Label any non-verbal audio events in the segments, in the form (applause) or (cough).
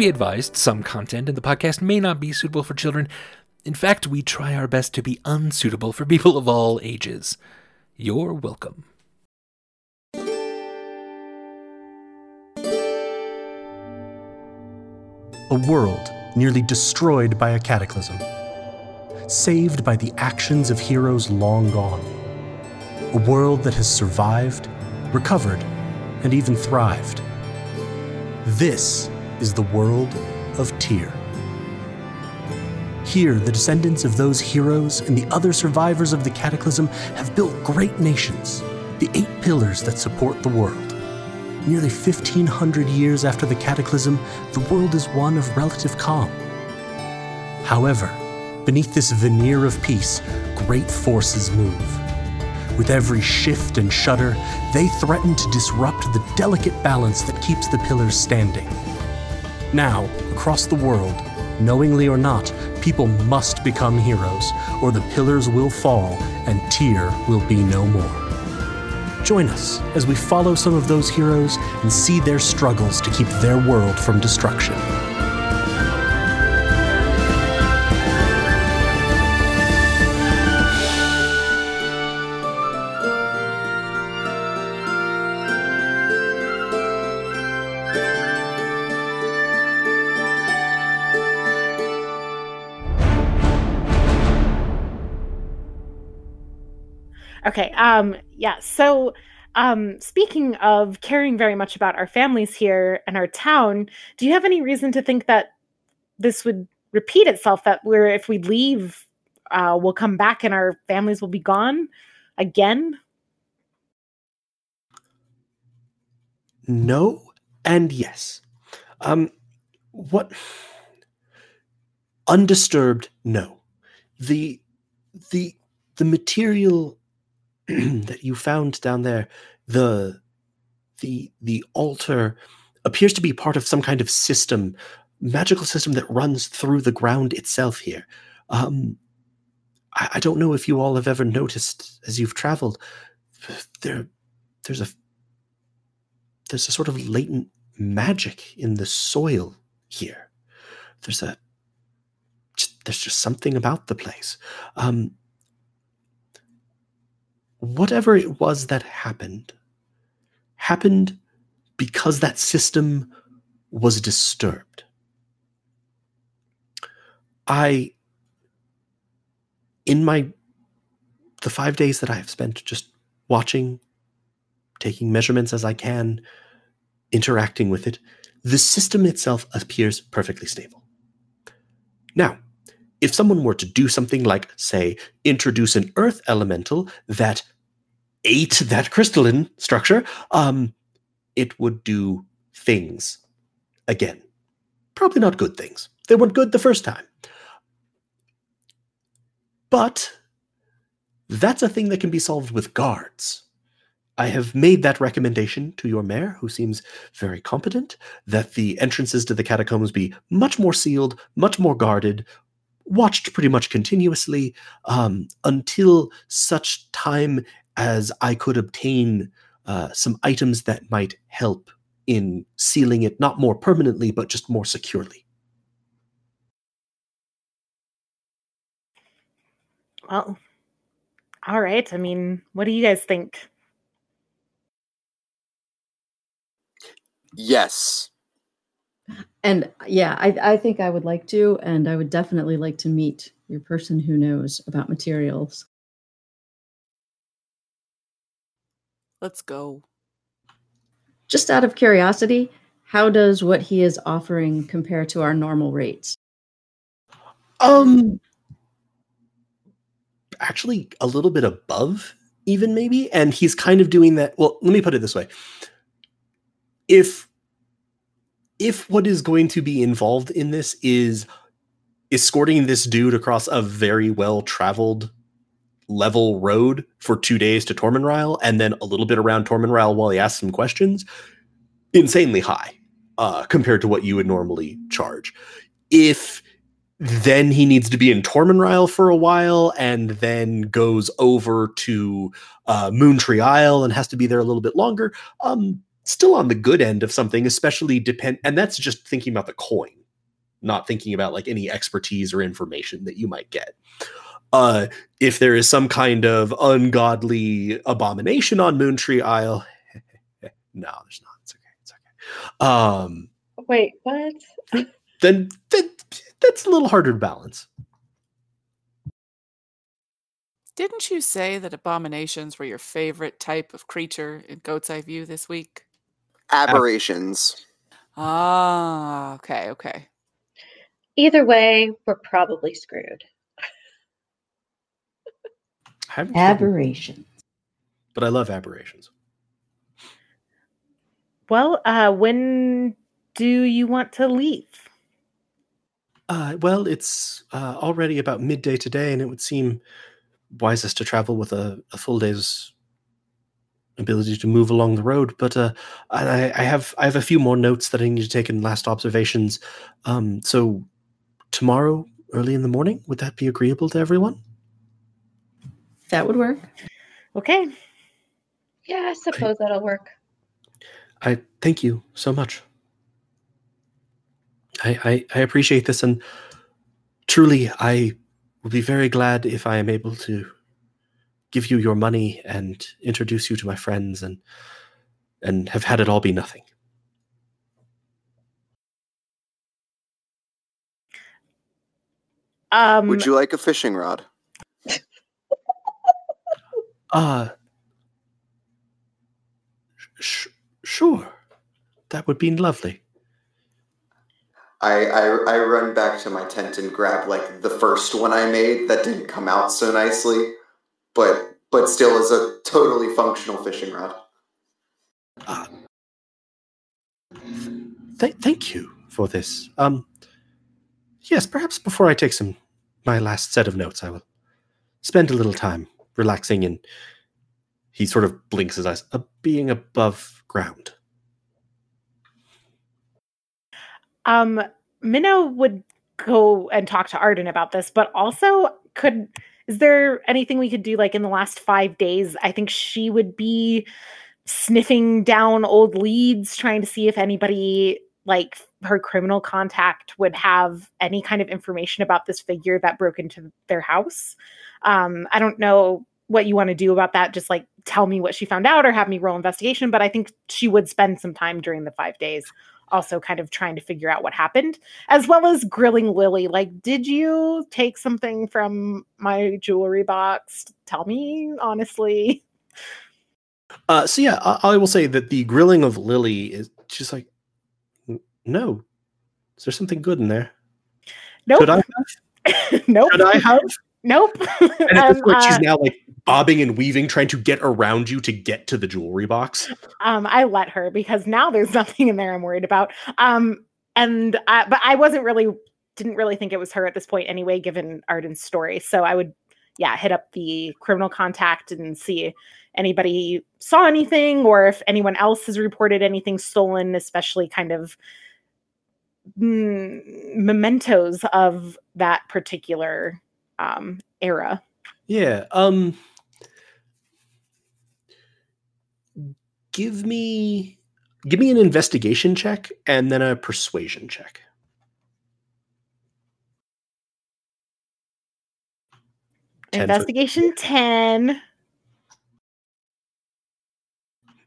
be advised, some content in the podcast may not be suitable for children. In fact, we try our best to be unsuitable for people of all ages. You're welcome. A world nearly destroyed by a cataclysm, saved by the actions of heroes long gone. A world that has survived, recovered, and even thrived. This is the world of Tyr. Here, the descendants of those heroes and the other survivors of the cataclysm have built great nations, the eight pillars that support the world. Nearly 1500 years after the cataclysm, the world is one of relative calm. However, beneath this veneer of peace, great forces move. With every shift and shudder, they threaten to disrupt the delicate balance that keeps the pillars standing. Now, across the world, knowingly or not, people must become heroes, or the pillars will fall and Tyr will be no more. Join us as we follow some of those heroes and see their struggles to keep their world from destruction. Okay. Um, yeah. So, um, speaking of caring very much about our families here and our town, do you have any reason to think that this would repeat itself? That we're, if we leave, uh, we'll come back and our families will be gone again? No and yes. Um, what? Undisturbed, no. The the the material (clears throat) that you found down there, the the the altar appears to be part of some kind of system, magical system that runs through the ground itself here. Um, I, I don't know if you all have ever noticed as you've traveled, there there's a there's a sort of latent magic in the soil here. There's a there's just something about the place. Um, whatever it was that happened happened because that system was disturbed. I, in my, the five days that I have spent just watching, taking measurements as I can, interacting with it, the system itself appears perfectly stable. Now, if someone were to do something like, say, introduce an earth elemental that ate that crystalline structure, um, it would do things again. Probably not good things. They weren't good the first time. But that's a thing that can be solved with guards. I have made that recommendation to your mayor, who seems very competent, that the entrances to the catacombs be much more sealed, much more guarded, watched pretty much continuously um, until such time as I could obtain uh, some items that might help in sealing it not more permanently, but just more securely. Well, all right. I mean, what do you guys think? Yes. And yeah, I, I think I would like to, and I would definitely like to meet your person who knows about materials. Let's go. Just out of curiosity, how does what he is offering compare to our normal rates? Um, actually, a little bit above, even maybe. And he's kind of doing that. Well, let me put it this way: if if what is going to be involved in this is escorting this dude across a very well traveled level road for two days to Tormenrile and then a little bit around Tormenrile while he asks some questions, insanely high uh, compared to what you would normally charge. If then he needs to be in Tormenrile for a while and then goes over to uh, Moontree Isle and has to be there a little bit longer, um, still on the good end of something, especially depend. And that's just thinking about the coin, not thinking about like any expertise or information that you might get. Uh, if there is some kind of ungodly abomination on Moontree Isle, (laughs) no, there's not. It's okay. It's okay. Um, Wait, what? (laughs) then, then that's a little harder to balance. Didn't you say that abominations were your favorite type of creature in Goat's Eye View this week? Aberrations. Ah, okay, okay. Either way, we're probably screwed. I haven't tried- Aberration. but I love aberrations. Well, uh, when do you want to leave? Uh, well, it's uh, already about midday today, and it would seem wisest to travel with a, a full day's ability to move along the road. But uh, I, I have I have a few more notes that I need to take in last observations. Um, so tomorrow, early in the morning, would that be agreeable to everyone? That would work. Okay. Yeah, I suppose that'll work. I thank you so much. I, I, I appreciate this, and truly, I will be very glad if I am able to give you your money and introduce you to my friends, and and have had it all be nothing. Um, Would you like a fishing rod? (laughs) Uh sh- sure, that would be lovely. I, I I run back to my tent and grab like the first one I made that didn't come out so nicely, but but still is a totally functional fishing rod. Uh, th- thank you for this. Um, yes, perhaps before I take some my last set of notes, I will spend a little time relaxing and he sort of blinks his eyes, uh, being above ground. um, Minnow would go and talk to Arden about this, but also could is there anything we could do like in the last five days? I think she would be sniffing down old leads, trying to see if anybody like her criminal contact would have any kind of information about this figure that broke into their house. Um, I don't know what you want to do about that. Just like tell me what she found out or have me roll investigation. But I think she would spend some time during the five days also kind of trying to figure out what happened, as well as grilling Lily. Like, did you take something from my jewelry box? Tell me honestly. Uh, so yeah, I, I will say that the grilling of Lily is just like, no, is there something good in there? Nope. Could I have? (laughs) nope. Could I have? Nope. And at this (laughs) Um, point, she's uh, now like bobbing and weaving, trying to get around you to get to the jewelry box. um, I let her because now there's (laughs) nothing in there I'm worried about. Um, and I, but I wasn't really didn't really think it was her at this point anyway, given Arden's story. So I would, yeah, hit up the criminal contact and see anybody saw anything or if anyone else has reported anything stolen, especially kind of mm, mementos of that particular um, era. Yeah. Um. Give me, give me an investigation check and then a persuasion check. Ten Investigation (laughs) 10,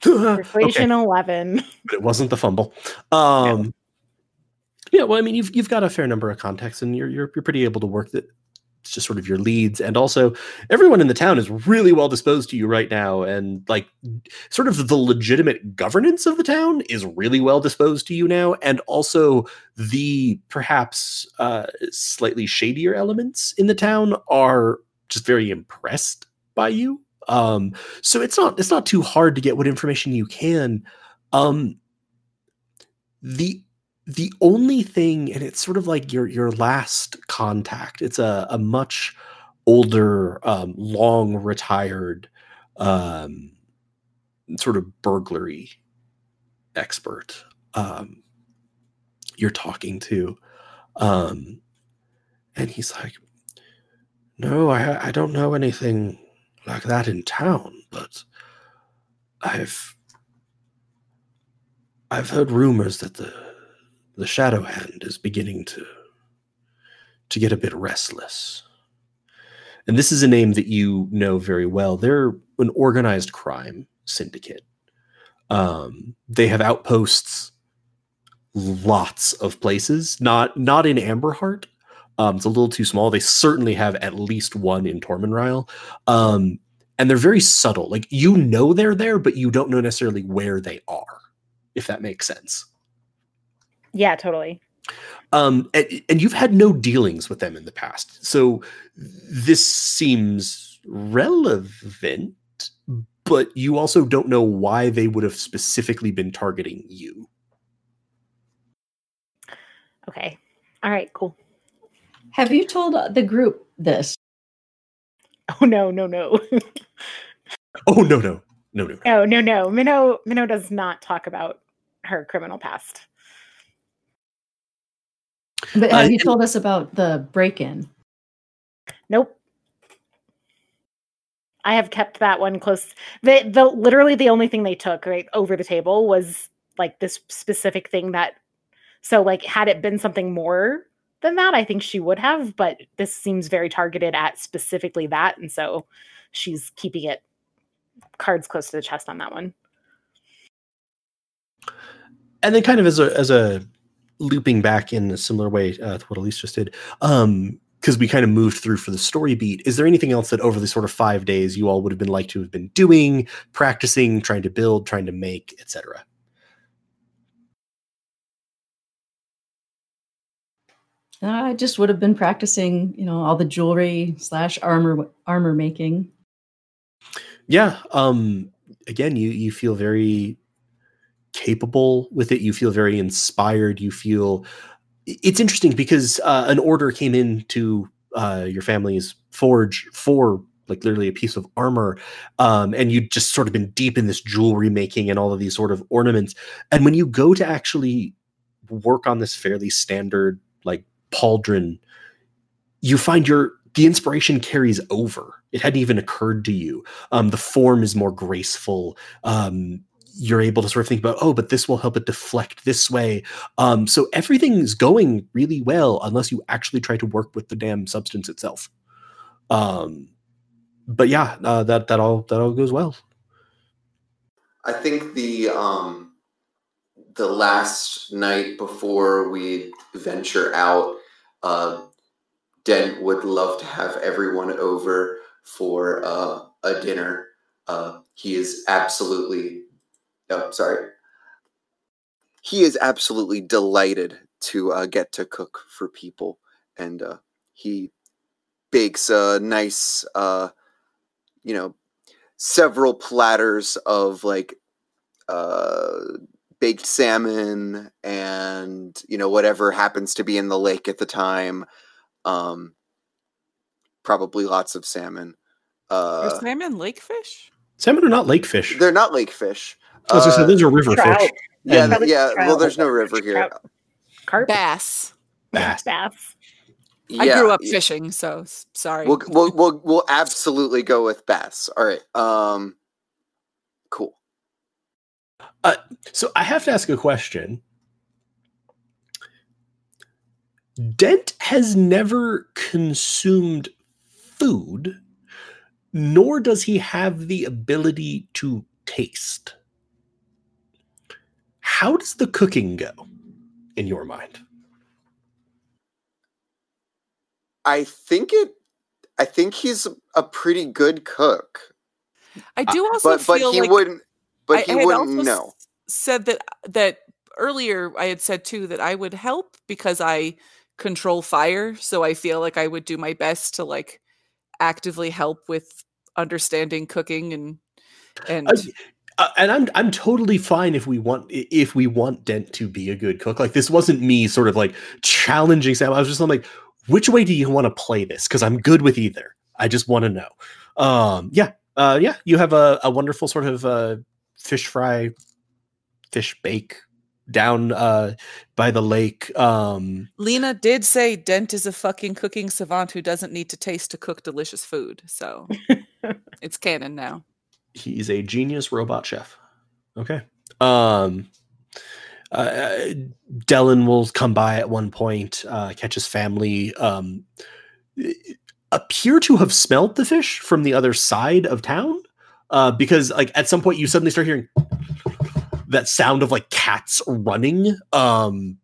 Okay. persuasion 11. but it wasn't the fumble. Um, yeah, well, I mean, you've you've got a fair number of contacts, and you're you're you're pretty able to work that. It's just sort of your leads, and also everyone in the town is really well disposed to you right now, and like sort of the legitimate governance of the town is really well disposed to you now, and also the perhaps uh, slightly shadier elements in the town are just very impressed by you. Um, so it's not it's not too hard to get what information you can. Um, the the only thing, and it's sort of like your your last contact. It's a a much older, um, long retired, um, sort of burglary expert. Um, you're talking to, um, and he's like, "No, I I don't know anything like that in town, but I've I've heard rumors that the the Shadow Hand is beginning to to get a bit restless. And this is a name that you know very well. They're an organized crime syndicate. Um, they have outposts lots of places, not not in Amberheart. Um, it's a little too small. They certainly have at least one in Tormenryle. Um, and they're very subtle. Like you know they're there, but you don't know necessarily where they are, if that makes sense. Yeah, totally. Um, and, and you've had no dealings with them in the past, so this seems relevant. But you also don't know why they would have specifically been targeting you. Okay. All right, cool. Have you told uh, the group this? (laughs) Oh (laughs) no, no, no. Oh no no no no. no, no, no. Minnow Minnow does not talk about her criminal past. But Uh, have you told us about the break-in? Nope. I have kept that one close. The the literally the only thing they took right over the table was like this specific thing that so like had it been something more than that, I think she would have, but this seems very targeted at specifically that and so she's keeping it cards close to the chest on that one. and then kind of as a as a looping back in a similar way uh, to what Elise just did, um, because we kind of moved through for the story beat. Is there anything else that over the sort of five days you all would have been like to have been doing, practicing, trying to build, trying to make, etc.? I just would have been practicing, you know, all the jewelry slash armor armor making. Yeah. Um. Again, you you feel very capable with it. You feel very inspired. You feel it's interesting because uh, an order came into uh, your family's forge for like literally a piece of armor um, and you'd just sort of been deep in this jewelry making and all of these sort of ornaments and when you go to actually work on this fairly standard like pauldron you find your the inspiration carries over it hadn't even occurred to you um, the form is more graceful um, you're able to sort of think about oh but this will help it deflect this way. Um, so everything's going really well unless you actually try to work with the damn substance itself. Um, but yeah uh, that that all that all goes well. I think the um the last night before we venture out, uh, Dent would love to have everyone over for uh, a dinner. Uh, he is absolutely, oh, sorry. He is absolutely delighted to uh, get to cook for people, and uh, he bakes a nice, uh, you know, several platters of like uh baked salmon and you know whatever happens to be in the lake at the time um probably lots of salmon Are uh salmon lake fish? salmon are not lake fish they're not lake fish As I said, Uh, those are river Trout. fish yeah and Probably yeah well there's no river here Trout. Carp, Bass. bass. bass. I grew up yeah. fishing, so sorry. we'll, we'll we'll we'll absolutely go with bass all right um cool So I have to ask a question. Dent has never consumed food, nor does he have the ability to taste. How does the cooking go in your mind? i think it i think he's a pretty good cook I do also but but feel he like wouldn't but I- he I wouldn't also s- know said that that earlier I had said too that I would help because I control fire, so I feel like I would do my best to like actively help with understanding cooking and and Uh, uh, and I'm I'm totally fine if we want if we want Dent to be a good cook. Like this wasn't me sort of like challenging Sam. I was just I'm like, which way do you want to play this? Because I'm good with either. I just want to know. Um, yeah, uh, yeah. You have a, a wonderful sort of uh, fish fry, fish bake down uh, by the lake. Um, Lena did say Dent is a fucking cooking savant who doesn't need to taste to cook delicious food. So (laughs) it's canon now. He's a genius robot chef. Okay. Um uh, Dellen will come by at one point. Uh, his family um, appear to have smelled the fish from the other side of town uh, because, like, at some point you suddenly start hearing that sound of like cats running, um,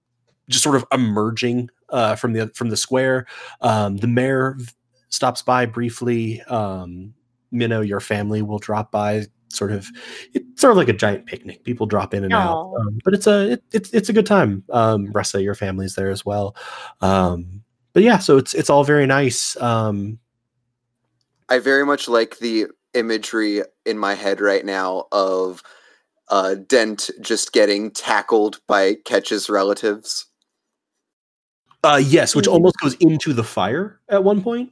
just sort of emerging uh, from the from the square. Um, the mayor stops by briefly. Um, Minnow, your family will drop by. Sort of, it's sort of like a giant picnic. People drop in and out, um, but it's a it, it's it's a good time. Um, Ressa, your family's there as well. Um, but yeah, so it's it's all very nice. Um, I very much like the imagery in my head right now of uh, Dent just getting tackled by Ketch's relatives. uh, yes, which Mhm. almost goes into the fire at one point.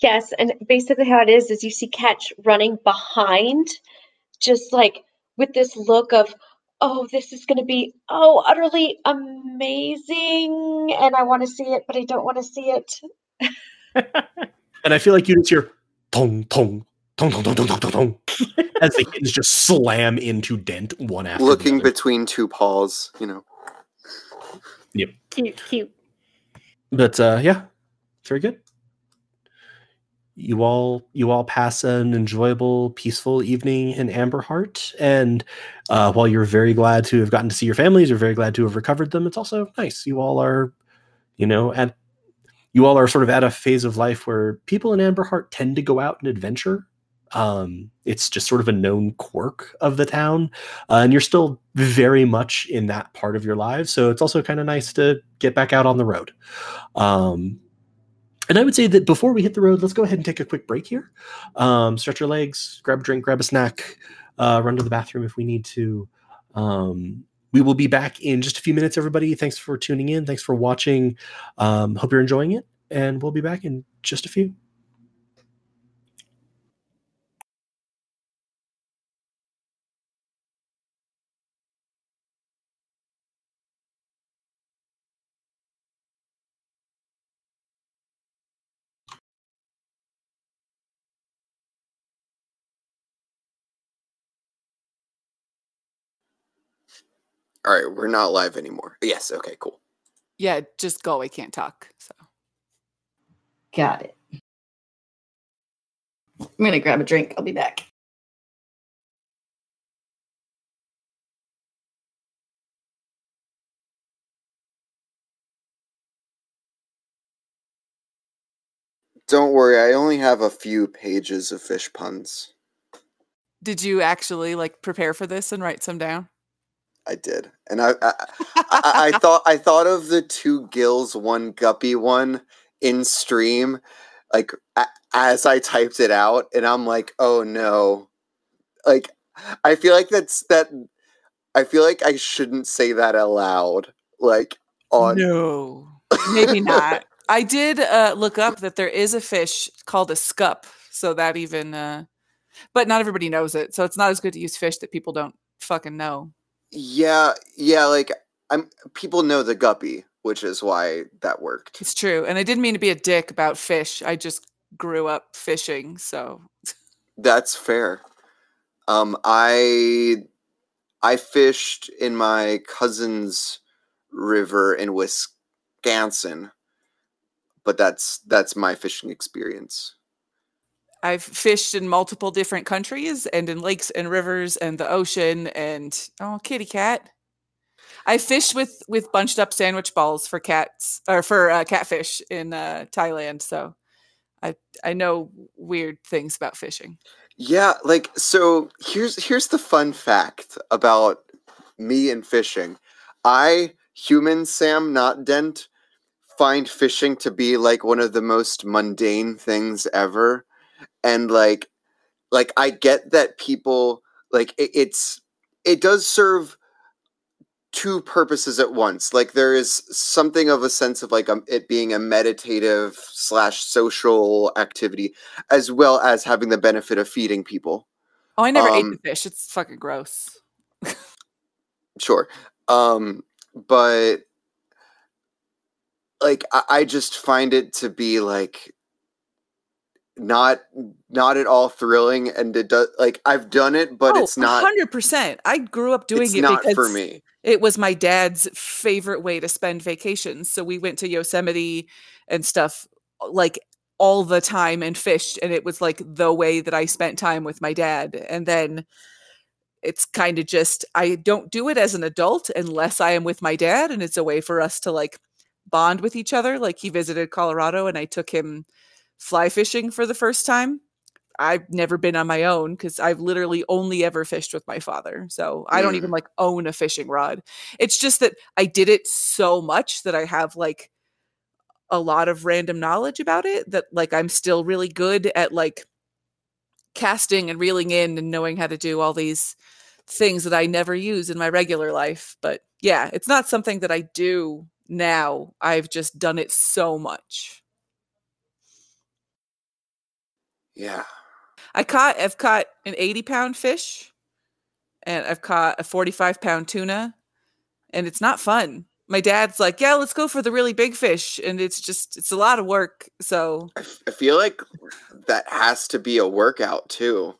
Yes, and basically how it is is you see Catch running behind, just like with this look of, oh, this is going to be oh utterly amazing, and I want to see it, but I don't want to see it. (laughs) and I feel like you just hear pong pong. Tong, tong, tong, tong, tong, tong, (laughs) as the kids just slam into Dent one after Looking between two paws, you know. Yep. Cute, cute. But uh, yeah, very good. You all you all pass an enjoyable, peaceful evening in Amberheart, and uh, while you're very glad to have gotten to see your families, you're very glad to have recovered them. It's also nice. You all are, you know, at you all are sort of at a phase of life where people in Amberheart tend to go out and adventure. Um, it's just sort of a known quirk of the town, uh, and you're still very much in that part of your lives. So it's also kind of nice to get back out on the road. Um, and I would say that before we hit the road, let's go ahead and take a quick break here. Um, stretch your legs, grab a drink, grab a snack, uh, run to the bathroom if we need to. Um, we will be back in just a few minutes, everybody. Thanks for tuning in. Thanks for watching. Um, hope you're enjoying it. And we'll be back in just a few. All right, we're not live anymore. Yes, okay, cool. Yeah, just go. I can't talk. So Got it. I'm gonna grab a drink. I'll be back. Don't worry, I only have a few pages of fish puns. did you actually like prepare for this and write some down? I did, and I I, I, I thought I thought of the two gills, one guppy one in stream, like a, as I typed it out, and I'm like, oh no, like I feel like that's that. I feel like I shouldn't say that aloud, like on. No, maybe not. (laughs) I did uh, look up that there is a fish called a scup, so that even, uh, but not everybody knows it. So it's not as good to use fish that people don't fucking know. Yeah, yeah, like I'm. People know the guppy, which is why that worked. It's true, and I didn't mean to be a dick about fish. I just grew up fishing, so That's fair. Um, I I fished in my cousin's river in Wisconsin, but that's that's my fishing experience. I've fished in multiple different countries and in lakes and rivers and the ocean and oh, kitty cat. I fished with with bunched up sandwich balls for cats or for uh, catfish in uh, Thailand, so I I know weird things about fishing. Yeah, like so here's here's the fun fact about me and fishing. I human Sam not Dent find fishing to be like one of the most mundane things ever. And like like I get that people like it, it's it does serve two purposes at once. Like there is something of a sense of like um, it being a meditative slash social activity, as well as having the benefit of feeding people. Oh, I never ate Um, the fish. It's fucking gross. Sure, um, but like I, I just find it to be like not not at all thrilling and it does like I've done it but Oh, it's not 100%. I grew up doing it's it not because for me. it was my dad's favorite way to spend vacations. So we went to Yosemite and stuff like all the time and fished and it was like the way that I spent time with my dad. And then it's kind of just I don't do it as an adult unless I am with my dad and it's a way for us to like bond with each other. Like he visited Colorado and I took him fly fishing for the first time. I've never been on my own because I've literally only ever fished with my father. So I don't Mm. even like own a fishing rod. It's just that I did it so much that I have like a lot of random knowledge about it that like I'm still really good at like casting and reeling in and knowing how to do all these things that I never use in my regular life. But yeah, it's not something that I do now. I've just done it so much. Yeah. I caught I've caught an 80 pound fish and I've caught a 45 pound tuna and it's not fun. My dad's like, "Yeah, let's go for the really big fish." And it's just it's a lot of work. So, I, f- I feel like that has to be a workout too.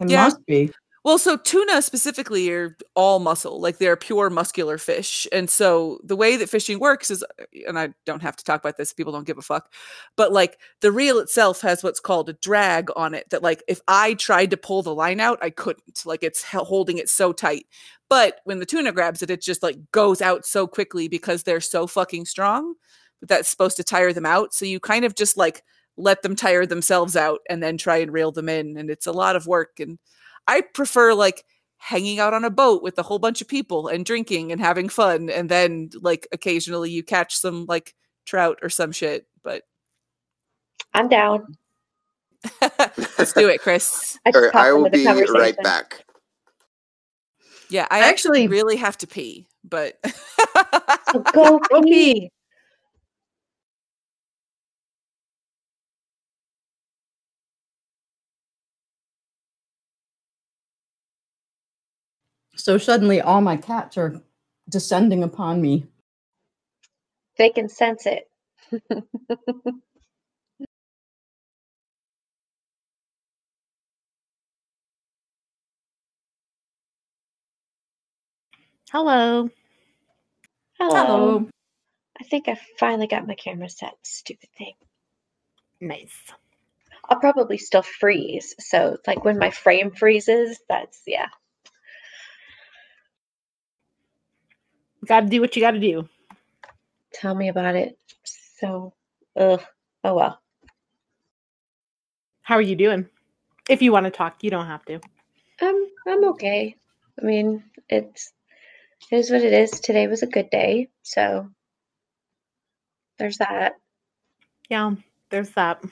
It Yeah. must be. Well, so tuna specifically are all muscle, like they're pure muscular fish. And so the way that fishing works is uh, and I don't have to talk about this, people don't give a fuck. But like the reel itself has what's called a drag on it that like if I tried to pull the line out, I couldn't. Like it's holding it so tight. But when the tuna grabs it, it just like goes out so quickly because they're so fucking strong. That's supposed to tire them out. So you kind of just like let them tire themselves out and then try and reel them in. And it's a lot of work. And I prefer like hanging out on a boat with a whole bunch of people and drinking and having fun. And then like occasionally you catch some like trout or some shit. But I'm down. (laughs) let's do it, Chris. (laughs) I just Or popped I will be right back. Yeah, I I actually actually- really have to pee, but So go Go (laughs) pee. So suddenly all my cats are descending upon me. They can sense it. (laughs) Hello. Hello. I think I finally got my camera set. Stupid thing. Nice. I'll probably still freeze. So, like when my frame freezes, that's yeah. Got to do what you got to do. Tell me about it. So, ugh. Oh well. How are you doing? If you want to talk, you don't have to. I'm I'm okay. I mean, it's it is what it is. Today was a good day, so there's that. Yeah, there's that.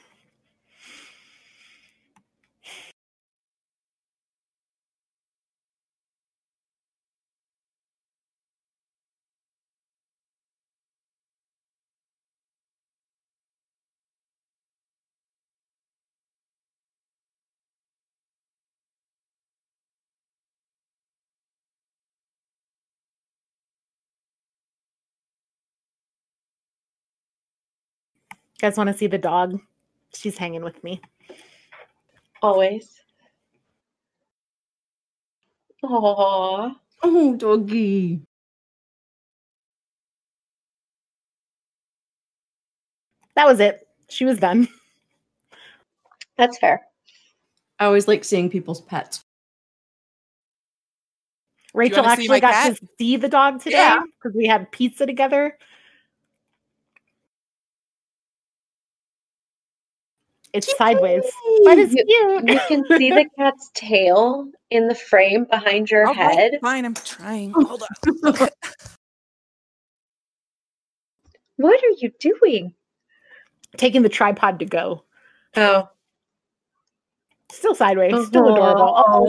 You guys want to see the dog? She's hanging with me. Always. Aww. Oh, doggy. That was it. She was done. That's fair. I always like seeing people's pets. Rachel wanna see my actually got cat? to see the dog today Yeah. because we had pizza together. It's sideways, but it's cute. You can see the (laughs) cat's tail in the frame behind your oh, All right, head. fine, I'm trying. (laughs) Hold on. (laughs) What are you doing? Taking the tripod to go. Oh, Still sideways, still adorable. Oh,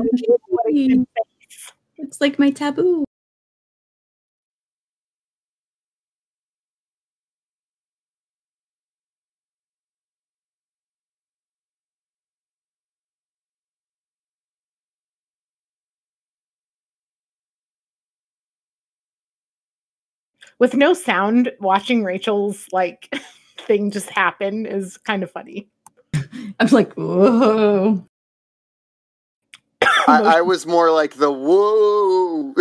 what a cute face. It's like my taboo. With no sound, watching Rachel's like (laughs) thing just happen is kind of funny. (laughs) I'm like, whoa. I, I (laughs) was more like the whoa.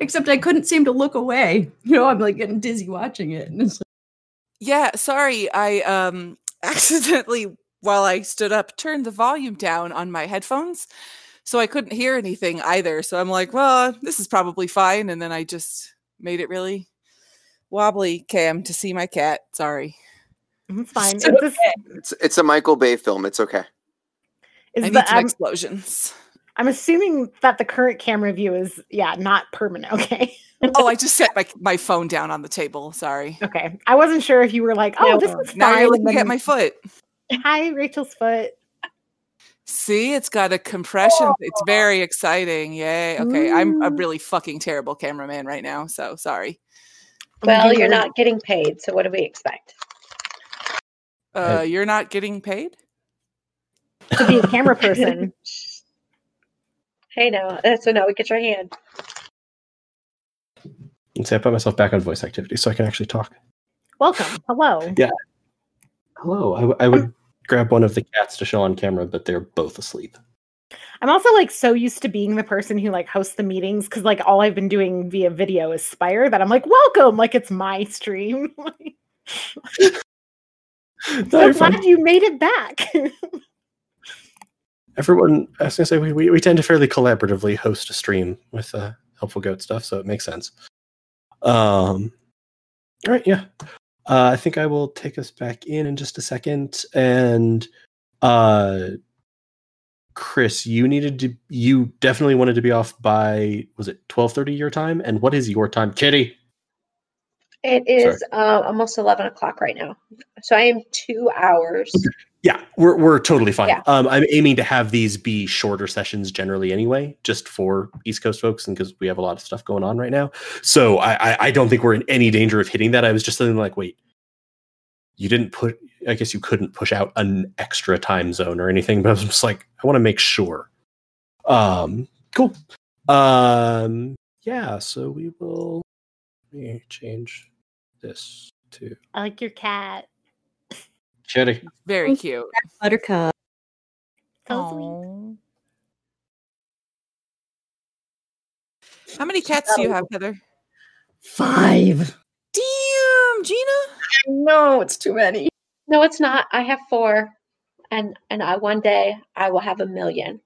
Except I couldn't seem to look away. You know, I'm like getting dizzy watching it. And it's like, Yeah, sorry. I um accidentally while I stood up turned the volume down on my headphones. So I couldn't hear anything either. So I'm like, well, this is probably fine and then I just made it really wobbly cam to see my cat. Sorry. Mm-hmm, it's fine. So It's this- it's it's a Michael Bay film. It's okay. is I the- need some I'm, explosions. I'm assuming that the current camera view is yeah not permanent. (laughs) Okay. oh, I just set my my phone down on the table. Sorry. Okay. I wasn't sure if you were like, oh, No. this is fine. Now you're looking at my foot. Hi, Rachel's foot. See, it's got a compression. It's very exciting. Yay. Okay. I'm a really fucking terrible cameraman right now. So sorry. Well, You you're not getting paid, so what do we expect? Uh, you're not getting paid? to be a camera (laughs) person. Hey, now, so now we get your hand. And say I put myself back on voice activity so I can actually talk. Welcome. Hello. Yeah. Hello. I, w- I would grab one of the cats to show on camera, but they're both asleep. I'm also like so used to being the person who like hosts the meetings because like all I've been doing via video is Spire that I'm like, welcome, like it's my stream. (laughs) (laughs) So fine. glad you made it back. (laughs) Everyone, I was gonna say we, we, we tend to fairly collaboratively host a stream with uh, helpful goat stuff, so it makes sense. Um, all right, yeah. Uh, I think I will take us back in in just a second, and uh, Chris, you needed to, you definitely wanted to be off by was it twelve thirty your time? And what is your time, Kitty? It is uh, almost 11 o'clock right now. So I am two hours. Yeah, we're we're totally fine. Yeah. Um, I'm aiming to have these be shorter sessions generally anyway, just for East Coast folks, and because we have a lot of stuff going on right now. So I, I I don't think we're in any danger of hitting that. I was just thinking like, wait, you didn't put. I guess you couldn't push out an extra time zone or anything, but I was just like, I want to make sure. Um, cool. Um, yeah. So we will. Let me change this to I like your cat. Kitty. Very cute. Buttercup. So How many cats do you have, Heather? Five. Damn, Gina. No, it's too many. No, it's not. I have four. And and I one day I will have a million.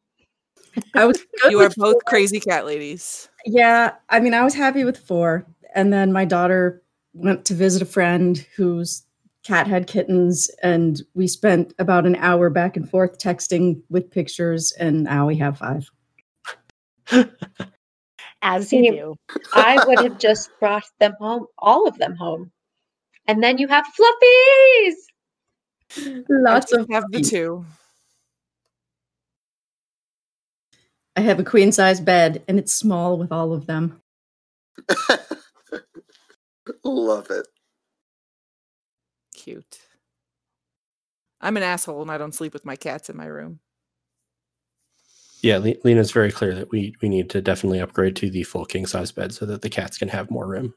I was (laughs) You are both four. crazy cat ladies. Yeah, I mean, I was happy with four, and then my daughter went to visit a friend whose cat had kittens, and we spent about an hour back and forth texting with pictures, and now we have five. As you do. I would have just brought them home, all of them home. And then you have fluffies. Lots of have the two. I have a queen size bed, and it's small with all of them. (laughs) Love it. Cute. I'm an asshole and I don't sleep with my cats in my room. Yeah, Le- Lena's very clear that we we need to definitely upgrade to the full king size bed so that the cats can have more room.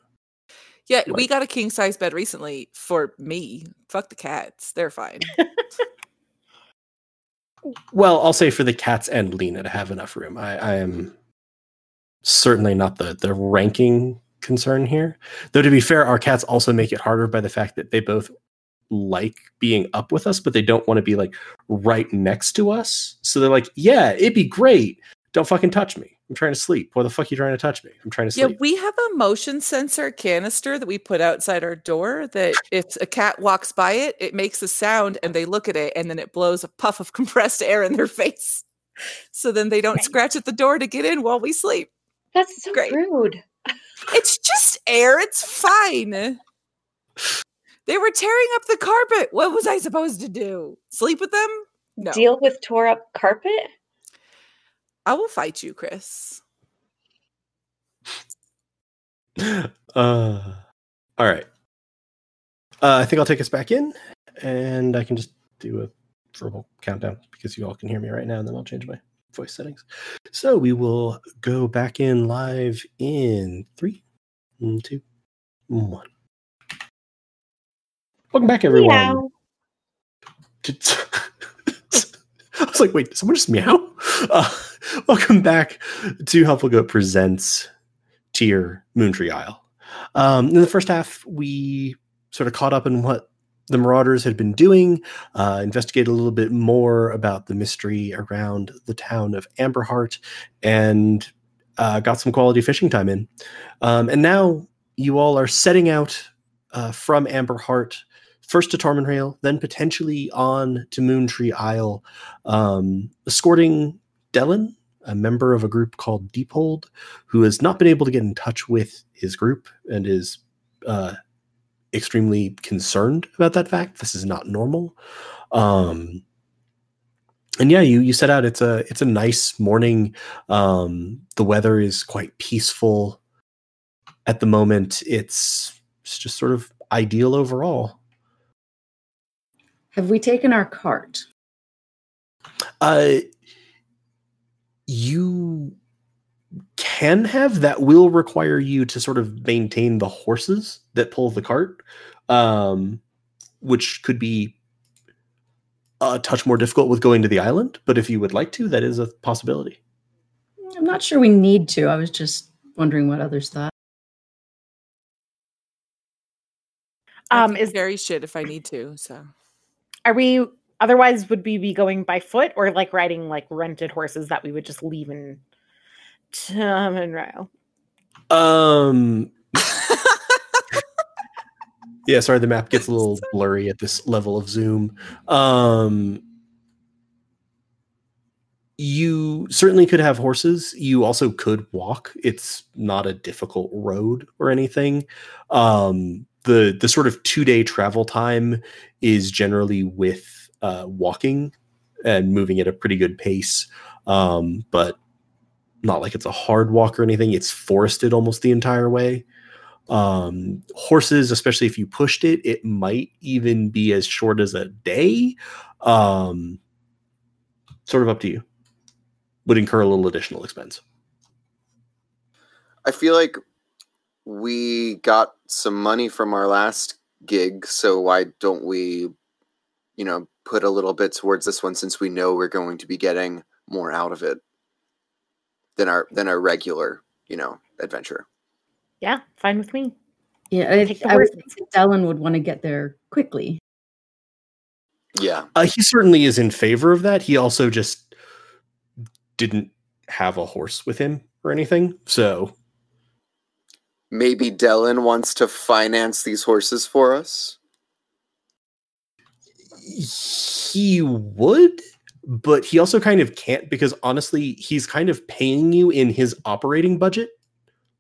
Yeah, we got a king size bed recently for me. Fuck the cats. They're fine. (laughs) Well, I'll say for the cats and Lena to have enough room. I, I am certainly not the the ranking concern here. Though to be fair, our cats also make it harder by the fact that they both like being up with us, but they don't want to be like right next to us. So they're like, "Yeah, it'd be great. Don't fucking touch me. I'm trying to sleep. Why the fuck are you trying to touch me? I'm trying to sleep. Yeah, we have a motion sensor canister that we put outside our door that if a cat walks by it, it makes a sound and they look at it and then it blows a puff of (laughs) compressed air in their face. So then they don't scratch at the door to get in while we sleep. That's so Great. rude. It's just air. It's fine. They were tearing up the carpet. What was I supposed to do? Sleep with them? No. Deal with tore up carpet. I will fight you, Chris. (sighs) uh, all right. Uh, I think I'll take us back in, and I can just do a verbal countdown because you all can hear me right now, and then I'll change my voice settings. So we will go back in live in three, two, one. Welcome back, everyone. Meow. (laughs) I was like, wait, someone just meow? Uh, (laughs) welcome back to Helpful Goat Presents Tier Moontree Isle. Um, in the first half, we sort of caught up in what the Marauders had been doing, uh, investigated a little bit more about the mystery around the town of Amberheart, and uh, got some quality fishing time in. Um, and now you all are setting out uh, from Amberheart first to Tormenrail, then potentially on to Moontree Isle, um, escorting Dellen, a member of a group called Deephold, who has not been able to get in touch with his group and is uh, extremely concerned about that fact. This is not normal. Um, and yeah, you you set out. It's a it's a nice morning. Um, the weather is quite peaceful at the moment. It's it's just sort of ideal overall. Have we taken our cart? Uh, you can have that will require you to sort of maintain the horses that pull the cart, um, which could be a touch more difficult with going to the island. But if you would like to, that is a possibility. I'm not sure we need to. I was just wondering what others thought. I Um, can is carry shit if I need to. So are we otherwise would we be going by foot or like riding like rented horses that we would just leave in Monroe? Um. yeah, sorry, the map gets a little (laughs) blurry at this level of zoom. Um. You certainly could have horses. You also could walk. It's not a difficult road or anything. Um, the the sort of two day travel time is generally with uh, walking and moving at a pretty good pace. Um, but not like it's a hard walk or anything. It's forested almost the entire way. Um, horses, especially if you pushed it, it might even be as short as a day. Um, sort of up to you. Would incur a little additional expense. I feel like we got some money from our last gig, so why don't we, you know, put a little bit towards this one since we know we're going to be getting more out of it than our than our regular, you know, adventure. Yeah, fine with me. Yeah, I, I would think that Dellen would want to get there quickly. Yeah. Uh, he certainly is in favor of that. He also just didn't have a horse with him or anything. So Maybe Dellen wants to finance these horses for us. he would, but he also kind of can't because honestly, he's kind of paying you in his operating budget.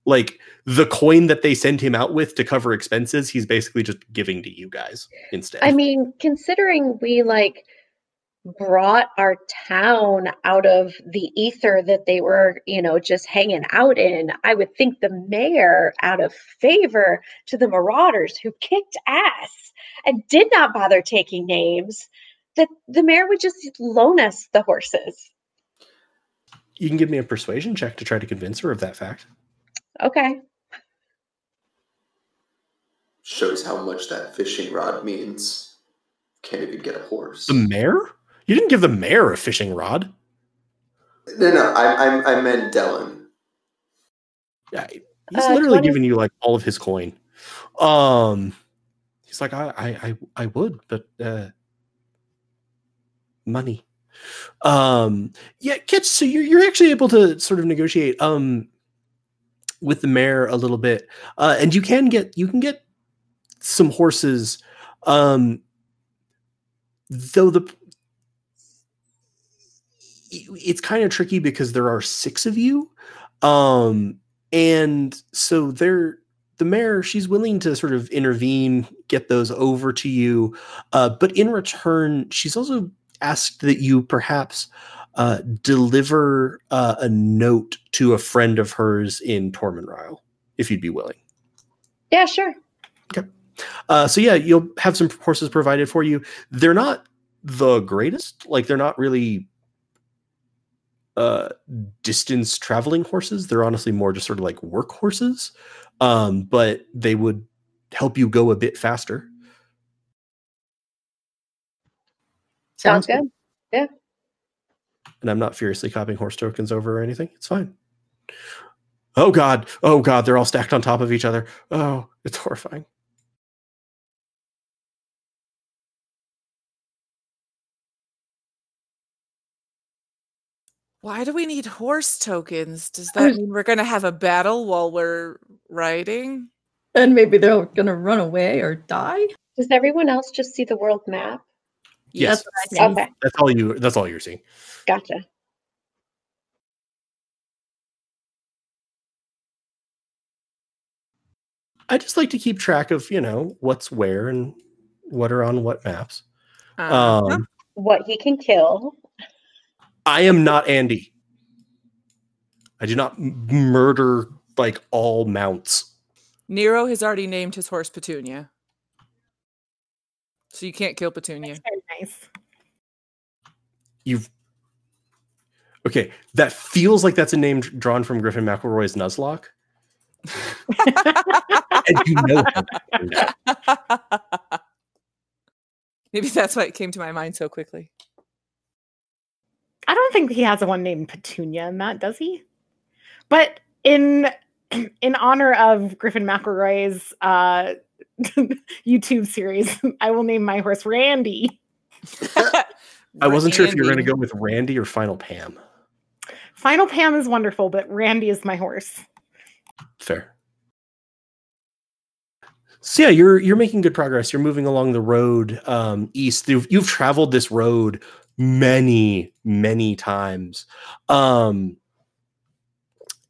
Like the coin that they send him out with to cover expenses, he's basically just giving to you guys instead. I mean, considering we like brought our town out of the ether that they were, you know, just hanging out in, I would think the mayor, out of favor to the marauders who kicked ass and did not bother taking names, that the mayor would just loan us the horses. you can give me a persuasion check to try to convince her of that fact. Okay. Shows how much that fishing rod means. Can't even get a horse. The mayor? You didn't give the mayor a fishing rod. No, no, I, I, I meant Dellen. Yeah, he's Uh, literally 20 giving you like all of his coin. Um, he's like, I, I, I, I would, but uh, money. Um, yeah, Kitch. So you're you're actually able to sort of negotiate um with the mayor a little bit, uh, and you can get you can get some horses. Um, though the it's kind of tricky because there are six of you um and so they're the mayor she's willing to sort of intervene get those over to you uh, but in return she's also asked that you perhaps uh, deliver uh, a note to a friend of hers in Tormenryle, if you'd be willing. Yeah, sure. Uh, so yeah, you'll have some horses provided for you. They're not the greatest, like they're not really uh, distance traveling horses. They're honestly more just sort of like workhorses, um, but they would help you go a bit faster. Sounds good. Yeah. And I'm not furiously copying horse tokens over or anything. It's fine. Oh God. Oh God. They're all stacked on top of each other. Oh, it's horrifying. Why do we need horse tokens? Does that (laughs) mean we're going to have a battle while we're riding? And maybe they're gonna run away or die. Does everyone else just see the world map? Yes. That's what I. Okay, That's all you that's all you're seeing. gotcha. I just like to keep track of, you know, what's where and what are on what maps. Uh, Um What he can kill. I am not Andy. I do not m- murder like all mounts. Nero has already named his horse Petunia. So you can't kill Petunia. Very nice. You've Okay, that feels like that's a name drawn from Griffin McElroy's Nuzlocke. (laughs) And you know how (laughs) Maybe that's why it came to my mind so quickly. I don't think he has a one named Petunia in that, does he? But in (clears throat) in honor of Griffin McElroy's uh, (laughs) YouTube series, I will name my horse Randy. I wasn't sure if you were going to go with Randy or Final Pam. Final Pam is wonderful, but Randy is my horse. Fair. So yeah, you're you're making good progress. You're moving along the road um, east. You've, you've traveled this road many many times, um,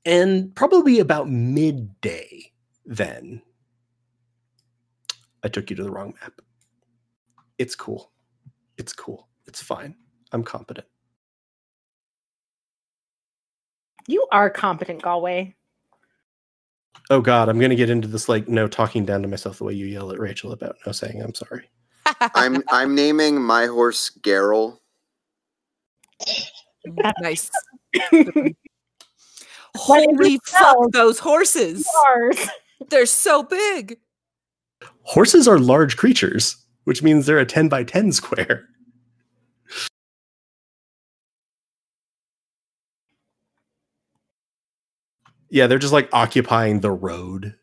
and probably about midday. Then I took you to the wrong map. It's cool. It's cool. It's fine. I'm competent. You are competent, Galway. Oh God, I'm gonna get into this like no talking down to myself the way you yell at Rachel about no saying I'm sorry. (laughs) I'm I'm naming my horse Geralt. Nice. (laughs) Holy fuck, those horses! Stars. (laughs) They're so big. Horses are large creatures, which means they're a 10 by 10 square. (laughs) Yeah, they're just like occupying the road.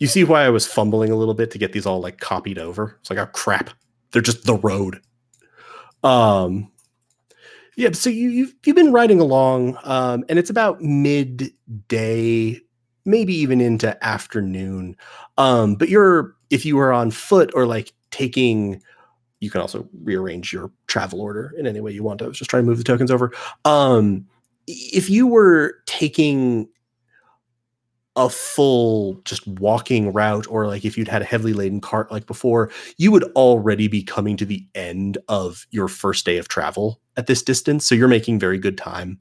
You see why I was fumbling a little bit to get these all like copied over? It's like, oh crap. They're just the road. Um yeah, so you, you've you've been riding along, um, and it's about midday, maybe even into afternoon. Um, but you're if you were on foot or like taking, you can also rearrange your travel order in any way you want. I was just trying to move the tokens over. Um, if you were taking a full just walking route, or like if you'd had a heavily laden cart like before, you would already be coming to the end of your first day of travel at this distance. So you're making very good time.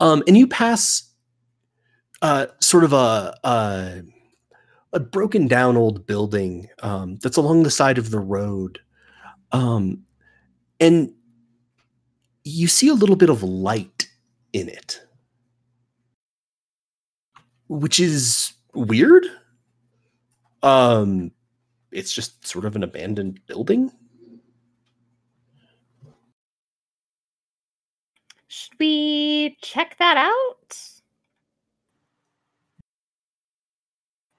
Um, and you pass uh, sort of a, a a broken down old building um, that's along the side of the road, um, and you see a little bit of light in it, which is weird. Um, it's just sort of an abandoned building. Should we check that out?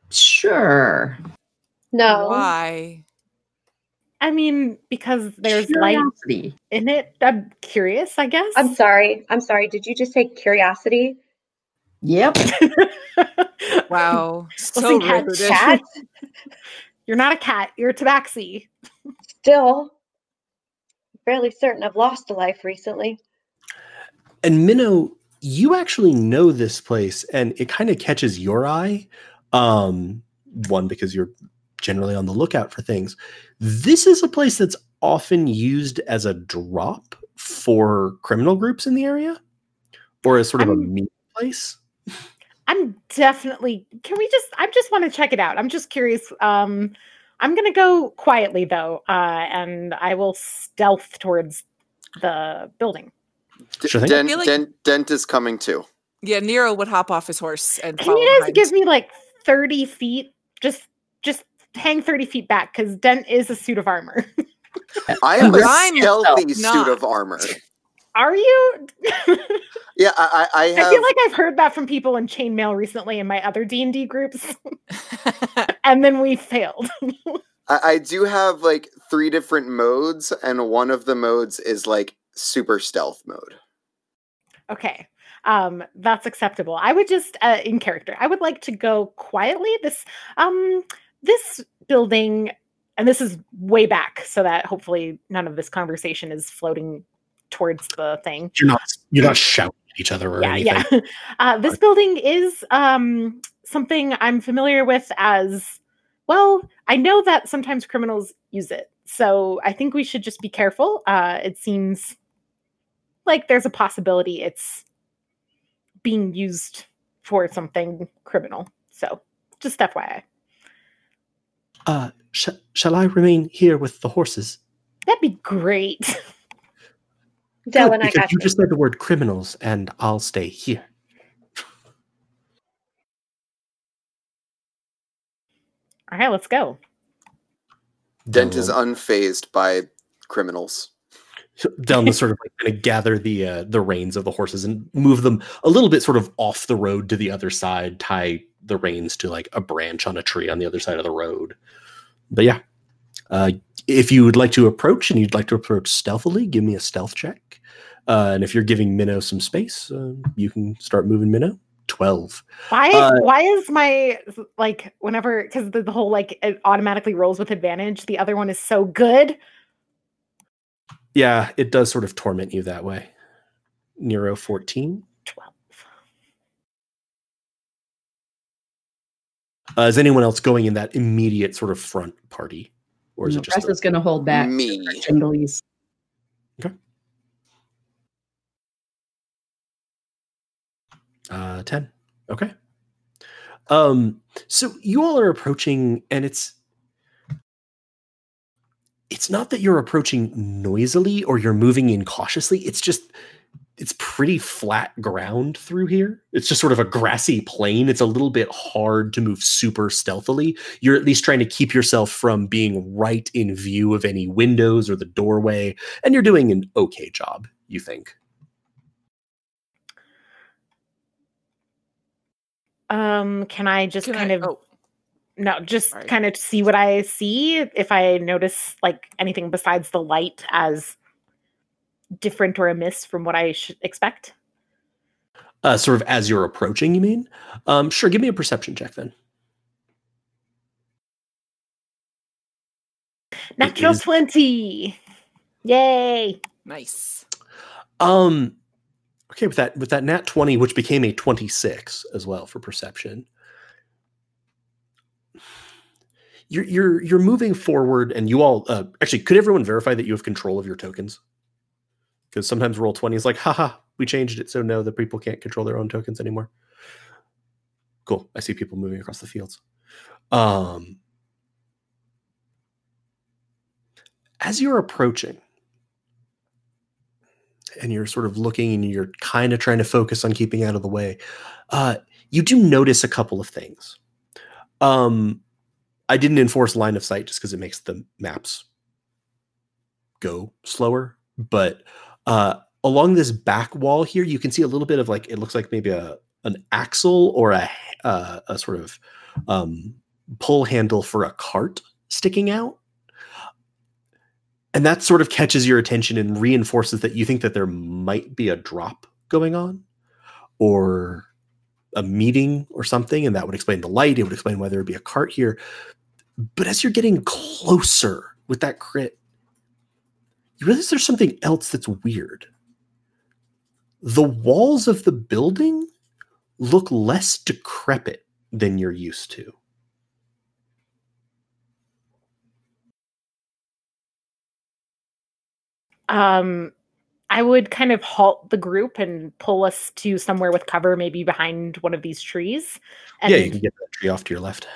Sure. No. Why? I mean, because there's light in it. I'm curious, I guess. I'm sorry. I'm sorry. Did you just say curiosity? Yep. (laughs) Wow. (laughs) So Listen, cat, rude. Cat? You're not a cat. You're a tabaxi. Still, fairly certain I've lost a life recently. And Minnow, you actually know this place, and it kind of catches your eye. Um, one because you're generally on the lookout for things. This is a place that's often used as a drop for criminal groups in the area, or as sort of a I'm- meet place. I'm definitely. Can we just? I just want to check it out. I'm just curious. Um, I'm gonna go quietly though, uh, and I will stealth towards the building. D- Sure thing. Dent, like- Dent, Dent is coming too. Yeah, Nero would hop off his horse and Can follow you guys behind. give me like 30 feet? Just just hang 30 feet back because Dent is a suit of armor. I am (laughs) a I'm stealthy suit of armor. Are you? Yeah, I, I, I I feel like I've heard that from people in chainmail recently in my other D and D groups, (laughs) and then we failed. (laughs) I, I do have like three different modes, and one of the modes is like super stealth mode. okay, um, that's acceptable. I would just uh, in character. I would like to go quietly. This um this building, and this is way back, so that hopefully none of this conversation is floating towards the thing. You're not you're not shouting at each other or yeah, anything. yeah. (laughs) Uh, this building is um, something I'm familiar with as well. I know that sometimes criminals use it, so I think we should just be careful. Uh, it seems like there's a possibility it's being used for something criminal. So, just FYI, Uh, sh- shall I remain here with the horses? that'd be great. (laughs) Dylan, Good, I because got you you. just said the word criminals, and I'll stay here. All right, let's go. Dent is Um, unfazed by criminals. down the (laughs) sort of like kind of gather the uh, the reins of the horses and move them a little bit sort of off the road to the other side tie the reins to like a branch on a tree on the other side of the road but yeah uh, if you would like to approach and you'd like to approach stealthily give me a stealth check uh, and if you're giving minnow some space uh, you can start moving minnow 12 Why? Uh, why is my like whenever because the, the whole like it automatically rolls with advantage? The other one is so good. yeah it does sort of torment you that way nero 14 Twelve. uh, is anyone else going in that immediate sort of front party or is the it just a- is going to hold back. Me. Jinglies. Uh, 10. Okay. Um, so you all are approaching, and it's it's not that you're approaching noisily or you're moving in cautiously. It's just it's pretty flat ground through here. It's just sort of a grassy plain. It's a little bit hard to move super stealthily. You're at least trying to keep yourself from being right in view of any windows or the doorway, and you're doing an okay job, you think. Um, can I just Can I- kind of oh, no, just sorry. kind of see what I see if I notice like anything besides the light as different or amiss from what I should expect? uh, sort of as you're approaching, you mean? Um, sure, give me a perception check then. Natural is- 20. Yay. nice. Um, okay, with that with that nat twenty, which became a twenty six as well for perception. You're you're you're moving forward, and you all uh, actually could everyone verify that you have control of your tokens? Because sometimes roll twenty is like, haha, we changed it, so no, the people can't control their own tokens anymore. Cool. I see people moving across the fields. Um, as you're approaching, and you're sort of looking and you're kind of trying to focus on keeping out of the way, uh, you do notice a couple of things. Um, I didn't enforce line of sight just because it makes the maps go slower, but uh, along this back wall here, you can see a little bit of like it looks like maybe a an axle or a uh, a sort of um, pull handle for a cart sticking out. And that sort of catches your attention and reinforces that you think that there might be a drop going on or a meeting or something and that would explain the light. It would explain why there would be a cart here. But as you're getting closer with that crit you realize there's something else that's weird. The walls of the building look less decrepit than you're used to. Um, I would kind of halt the group and pull us to somewhere with cover, maybe behind one of these trees, and yeah you can get that tree off to your left.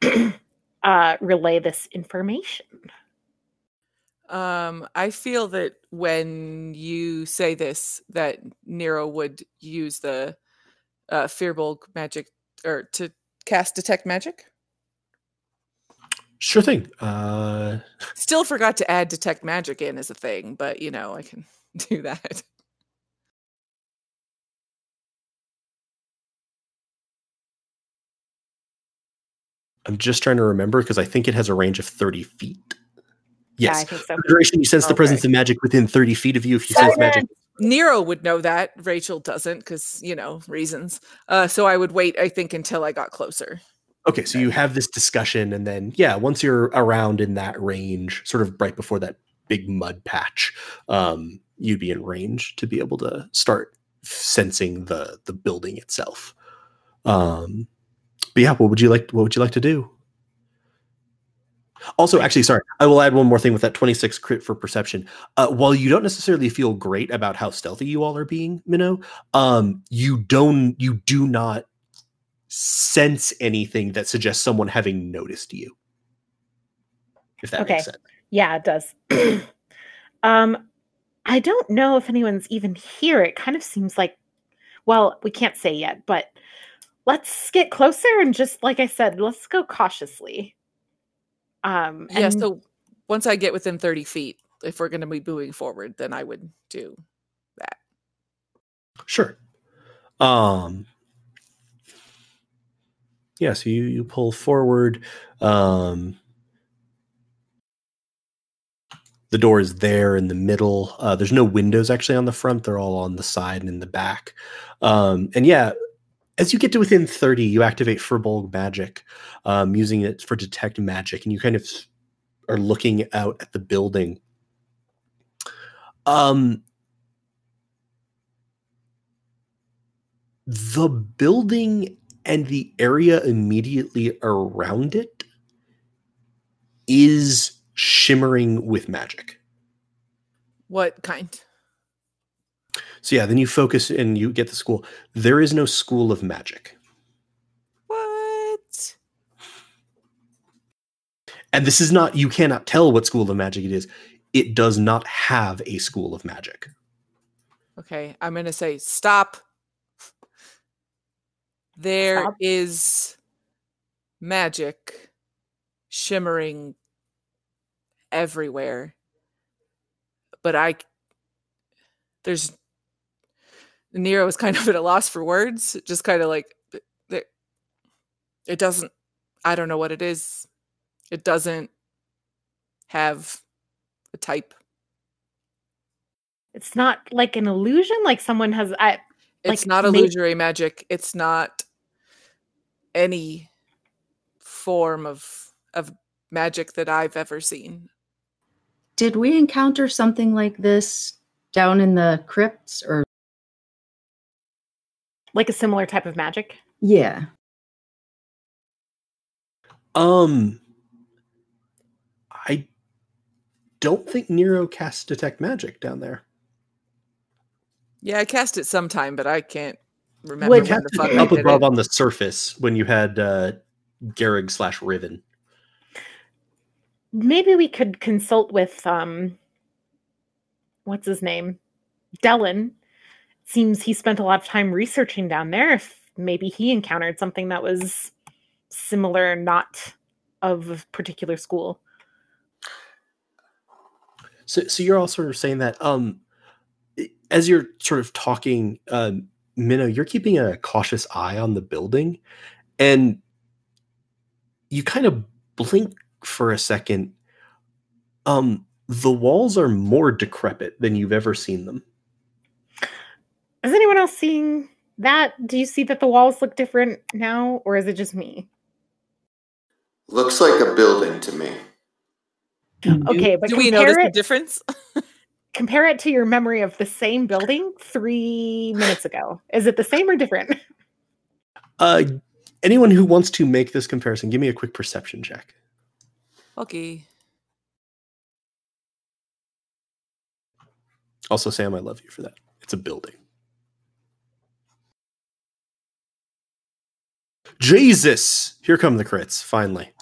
(clears throat) uh, relay this information. Um, I feel that when you say this, that Nero would use the uh, Furbolg magic or to cast detect magic. Sure thing. Uh, Still forgot to add detect magic in as a thing, but you know I can (laughs) do that. I'm just trying to remember because I think it has a range of 30 feet. Yeah, Yes. I think so. Duration, you sense the presence of magic within 30 feet of you. If you sense magic, Nero would know that. Rachel doesn't because you know reasons. Uh, so I would wait. I think until I got closer. okay, so you have this discussion, and then yeah, once you're around in that range, sort of right before that big mud patch, um, you'd be in range to be able to start sensing the the building itself. Um, but yeah, what would you like? What would you like to do? Also, actually, sorry, I will add one more thing with that 26 crit for perception. Uh, while you don't necessarily feel great about how stealthy you all are being, Minnow, um, you don't, you do not sense anything that suggests someone having noticed you. If that Okay. makes sense. Yeah, it does. (clears throat) um, I don't know if anyone's even here. It kind of seems like, well, we can't say yet, but let's get closer and just like I said, let's go cautiously. Um, Yeah. and- So once I get within thirty feet, if we're going to be moving forward, then I would do that. Sure. Um yeah, so you you pull forward. Um the door is there in the middle. Uh, there's no windows actually on the front. They're all on the side and in the back. Um, and yeah, as you get to within 30, you activate Furbolg magic, um, using it for detect magic, and you kind of are looking out at the building. Um, the building and the area immediately around it is shimmering with magic. What kind? So yeah, then you focus and you get the school. There is no school of magic. What? And this is not you cannot tell what school of magic it is. It does not have a school of magic. Okay, I'm going to say stop. There Stop. is magic shimmering everywhere. But I there's Nero is kind of at a loss for words, just kind of like it doesn't I don't know what it is. It doesn't have a type. it's not like an illusion, like someone has. I It's Like, not may- illusory magic. It's not any form of of magic that I've ever seen. Did we encounter something like this down in the crypts or like a similar type of magic. yeah. Um I don't think Nero casts detect magic down there. Yeah, I cast it sometime, but I can't remember Would- when Cast the fuck it I up did above it. on the surface when you had uh Garrig slash Riven. Maybe we could consult with um what's his name? Dellen. Seems he spent a lot of time researching down there. If maybe he encountered something that was similar, not of particular school. So, so you're all sort of saying that um, as you're sort of talking, um, Minnow, you're keeping a cautious eye on the building, and you kind of blink for a second. Um, the walls are more decrepit than you've ever seen them. Is anyone else seeing that? Do you see that the walls look different now, or is it just me? Looks like a building to me. Okay, but do we compare notice the difference? (laughs) Compare it to your memory of the same building three minutes ago. Is it the same or different? Uh, anyone who wants to make this comparison, give me a quick perception check. okay. Also, Sam, I love you for that. It's a building. Jesus! Here come the crits, finally.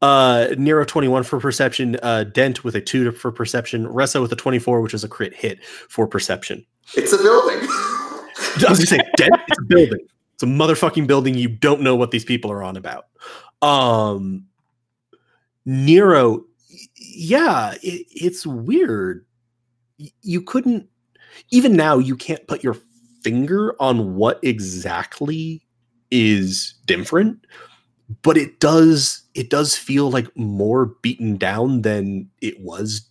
Uh, Nero 21 for perception. Uh, Dent with a 2 for perception. Ressa with a 24, which is a crit hit for perception. It's a building. I was gonna say, Dent, it's a building. It's a motherfucking building. You don't know what these people are on about. Um, Nero, yeah, it, it's weird. You couldn't, even now, you can't put your finger on what exactly is different, but it does, it does feel like more beaten down than it was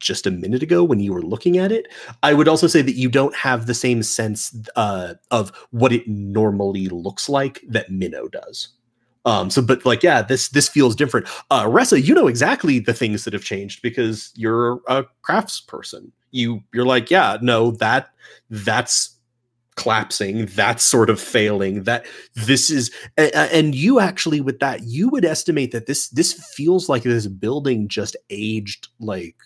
just a minute ago when you were looking at it. I would also say that you don't have the same sense uh, of what it normally looks like that Minnow does. Um, so, but like, yeah, this this feels different. Uh, Ressa, you know exactly the things that have changed because you're a crafts person. You you're like, yeah, no, that that's collapsing. That's sort of failing. That this is, and you actually with that, you would estimate that this this feels like this building just aged like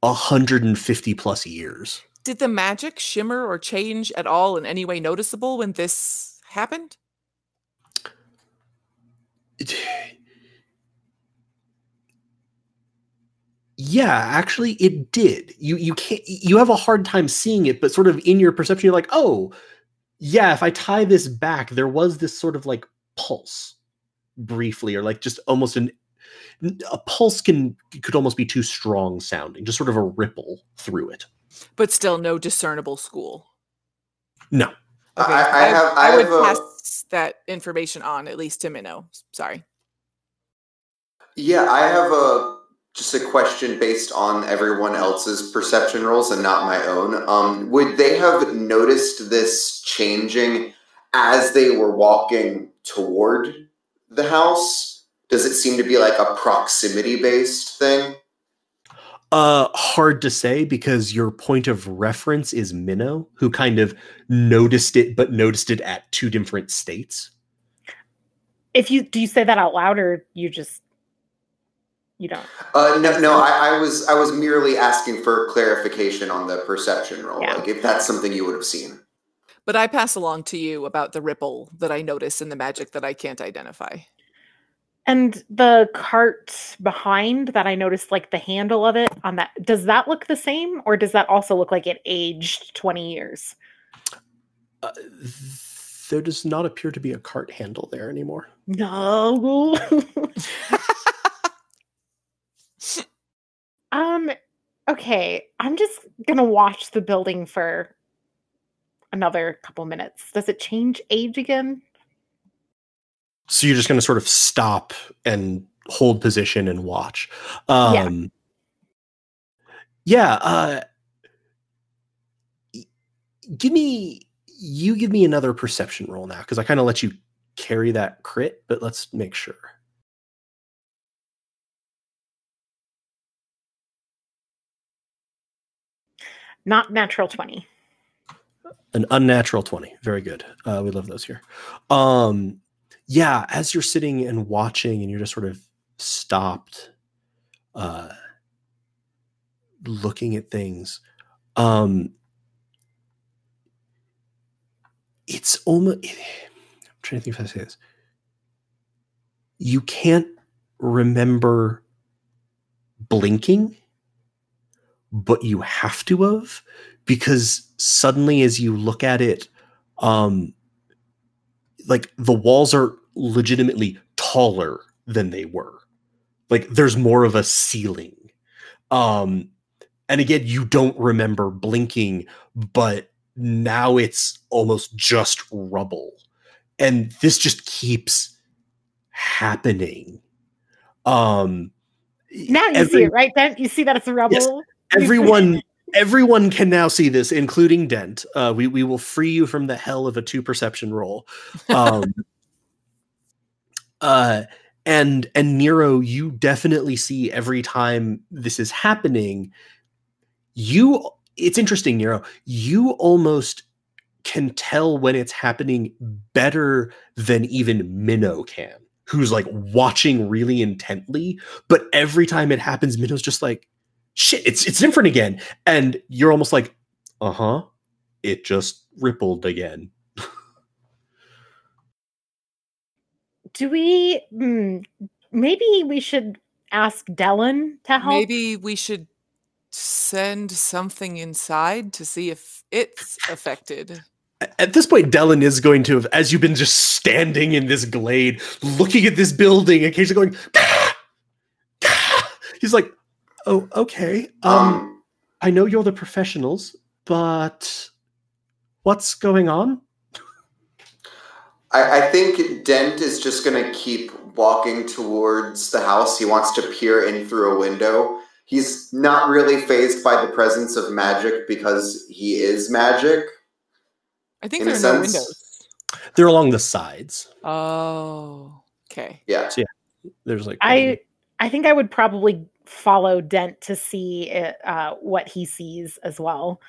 150 plus years. Did the magic shimmer or change at all in any way noticeable when this happened? It- yeah actually it did you you can't you have a hard time seeing it but sort of in your perception you're like oh yeah if i tie this back there was this sort of like pulse briefly or like just almost an a pulse can could almost be too strong sounding just sort of a ripple through it But still no discernible school. no I, I have. I, I would have a, pass that information on at least to Minnow. Sorry. Yeah, I have a just a question based on everyone else's perception rolls and not my own. Um, would they have noticed this changing as they were walking toward the house? Does it seem to be like a proximity based thing? Uh, hard to say because your point of reference is Minnow, who kind of noticed it, but noticed it at two different states. If you do you say that out loud or you just you don't? Uh, no, no. I, I was I was merely asking for clarification on the perception roll, Yeah. like if that's something you would have seen. But I pass along to you about the ripple that I notice in the magic that I can't identify. And the cart behind that I noticed like the handle of it on that does that look the same or does that also look like it aged 20 years? Uh, there does not appear to be a cart handle there anymore. No. (laughs) (laughs) um okay, I'm just going to watch the building for another couple minutes. Does it change age again? So you're just going to sort of stop and hold position and watch. Um, yeah. uh, give me you give me another perception roll now because I kind of let you carry that crit, but let's make sure. Not natural 20. an unnatural 20 very good. Uh, we love those here. Um yeah as you're sitting and watching and you're just sort of stopped uh looking at things um it's almost (sighs) i'm trying to think if i say this. You can't remember blinking but you have to have because suddenly as you look at it um like the walls are legitimately taller than they were. Like there's more of a ceiling. Um and again you don't remember blinking but now it's almost just rubble. And this just keeps happening. Um Now you see it, right? Then you see that it's rubble. Everyone everyone can now see this including dent. Uh we we will free you from the hell of a two perception roll. (laughs) Um uh and and nero you definitely see every time this is happening you it's interesting nero you almost can tell when it's happening better than even minnow can who's like watching really intently but every time it happens minnow's just like shit, it's it's different again. And you're almost like, uh-huh. It just rippled again. do we? Mm, maybe we should ask Dellen to help. Maybe we should send something inside to see if it's affected. At this point, Dellen is going to have, as you've been just standing in this glade, looking at this building, occasionally going, "Ah! Ah!" he's like, "Oh, okay. Um, Um, I know you're the professionals, but what's going on?" I, I think Dent is just going to keep walking towards the house. He wants to peer in through a window. He's not really phased by the presence of magic because he is magic. I think In a there are no windows. They're along the sides. Oh, okay. Yeah, Yeah. There's like I I think I would probably follow Dent to see it, uh, what he sees as well.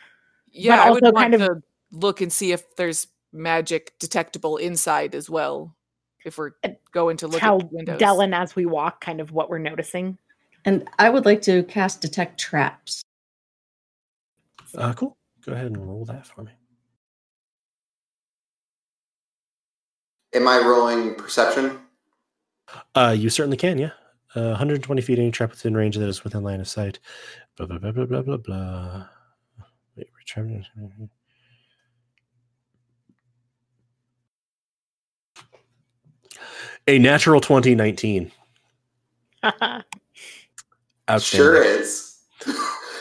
Yeah, I would also want kind of- to look and see if there's magic detectable inside as well. If we're going to look Tell at windows. Dellen as we walk, kind of what we're noticing. And I would like to cast detect traps. uh, cool. Go ahead and roll that for me. Am I rolling perception? Uh, you certainly can, yeah. Uh, 120 feet, any trap within range that is within line of sight. Blah blah blah blah blah blah blah. Wait, return. A natural 2019. (laughs) Outstanding. Sure is. (laughs) it's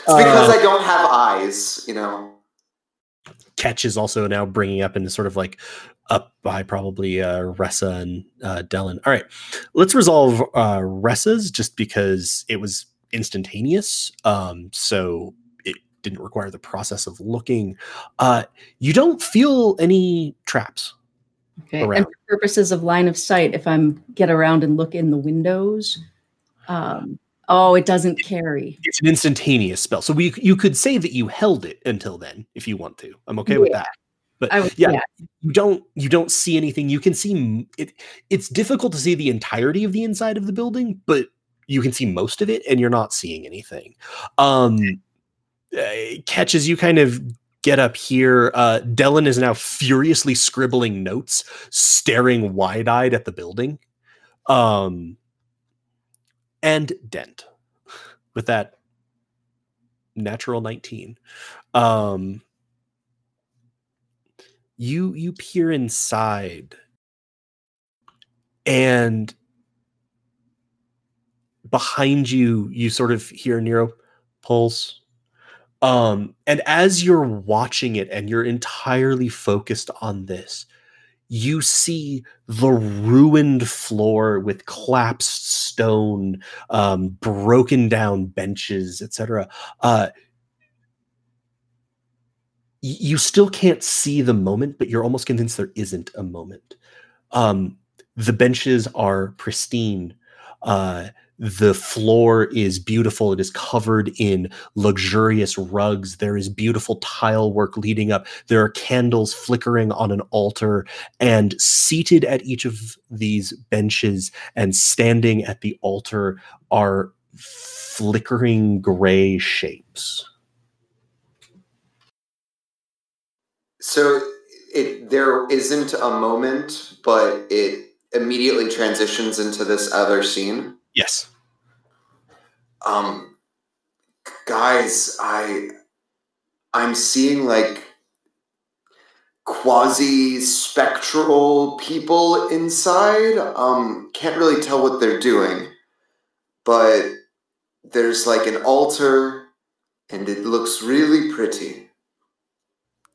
because I don't have eyes, you know. Catch is also now bringing up into sort of like up by probably uh, Ressa and uh, Dellen. All right, let's resolve uh, Ressa's just because it was instantaneous. Um, so it didn't require the process of looking. Uh, you don't feel any traps. Okay. Around. And for purposes of line of sight, if I'm get around and look in the windows, um, oh, it doesn't carry. It's an instantaneous spell. So we you could say that you held it until then if you want to. I'm okay with that. But I would, yeah, yeah. you don't you don't see anything. You can see it it's difficult to see the entirety of the inside of the building but you can see most of it and you're not seeing anything. Um uh, catch as you kind of get up here uh Dellen is now furiously scribbling notes staring wide-eyed at the building. Um and dent with that natural 19 um you you peer inside and behind you you sort of hear nero pulse um and as you're watching it and you're entirely focused on this you see the ruined floor with collapsed stone um broken down benches etc uh you still can't see the moment, but you're almost convinced there isn't a moment. Um, the benches are pristine. Uh, the floor is beautiful. It is covered in luxurious rugs. There is beautiful tile work leading up. There are candles flickering on an altar, and seated at each of these benches and standing at the altar are flickering gray shapes. So it there isn't a moment, but it immediately transitions into this other scene. Yes. Um guys, I I'm seeing like quasi spectral people inside. Um can't really tell what they're doing. But there's like an altar and it looks really pretty.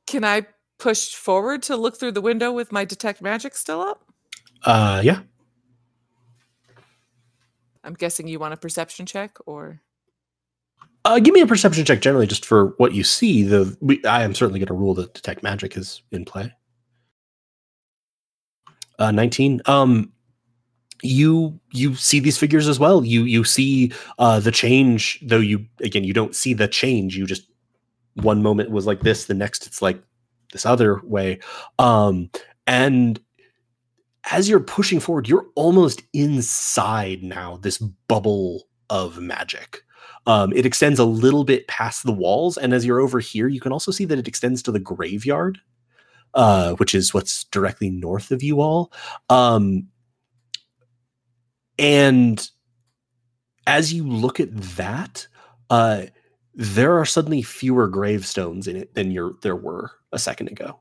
Can I push forward to look through the window with my detect magic still up? Uh, yeah. I'm guessing you want a perception check or Uh, give me a perception check generally, just for what you see. The we, I am certainly going to rule that detect magic is in play. Uh, Nineteen. Um, you you see these figures as well. You you see uh, the change, though. You again, you don't see the change. You just one moment was like this, the next it's like this other way. Um, and as you're pushing forward, you're almost inside now this bubble of magic. Um, it extends a little bit past the walls, and as you're over here, you can also see that it extends to the graveyard, uh, which is what's directly north of you all. Um, and as you look at that, uh, there are suddenly fewer gravestones in it than your there were a second ago.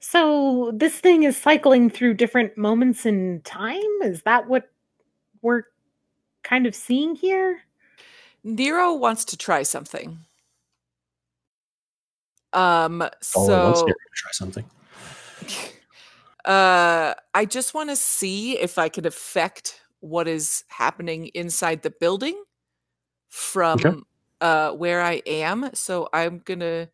So this thing is cycling through different moments in time? Is that what we're kind of seeing here? Nero wants to try something. Um All at once, so try something. (laughs) uh I just want to see if I could affect what is happening inside the building from uh where I am. So I'm going to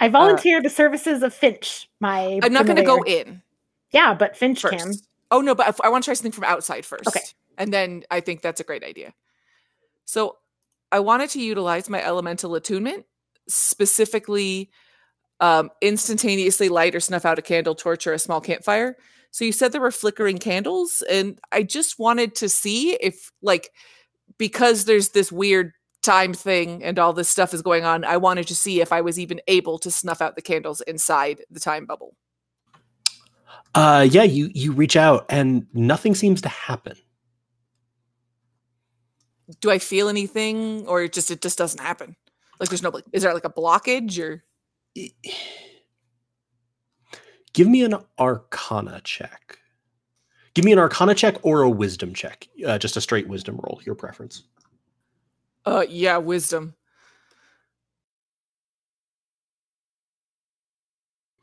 I volunteer the services of Finch, my I'm not going to go in Yeah, but Finch first. can. Oh no, but I, I want to try something from outside first. Okay. And then I think that's a great idea. So I wanted to utilize my elemental attunement, specifically um, instantaneously light or snuff out a candle, torch, or a small campfire. So you said there were flickering candles, and I just wanted to see if, like, because there's this weird time thing and all this stuff is going on, I wanted to see if I was even able to snuff out the candles inside the time bubble. Uh, yeah, you you reach out and nothing seems to happen. do I feel anything or it just it just doesn't happen? Like there's no like is there like a blockage or (sighs) Give me an Arcana check. Give me an Arcana check or a Wisdom check. Uh, just a straight Wisdom roll. Your preference. Uh yeah, wisdom.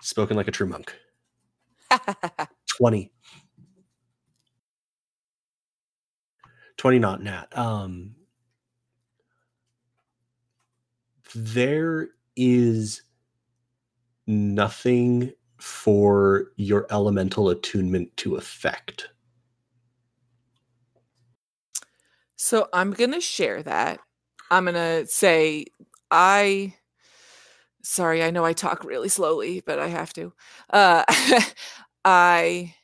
Spoken like a true monk. (laughs) Twenty. 20 not nat. Um, there is nothing for your elemental attunement to affect. so I'm going to share that. I'm going to say I sorry, I know I talk really slowly, but I have to. Uh (laughs) I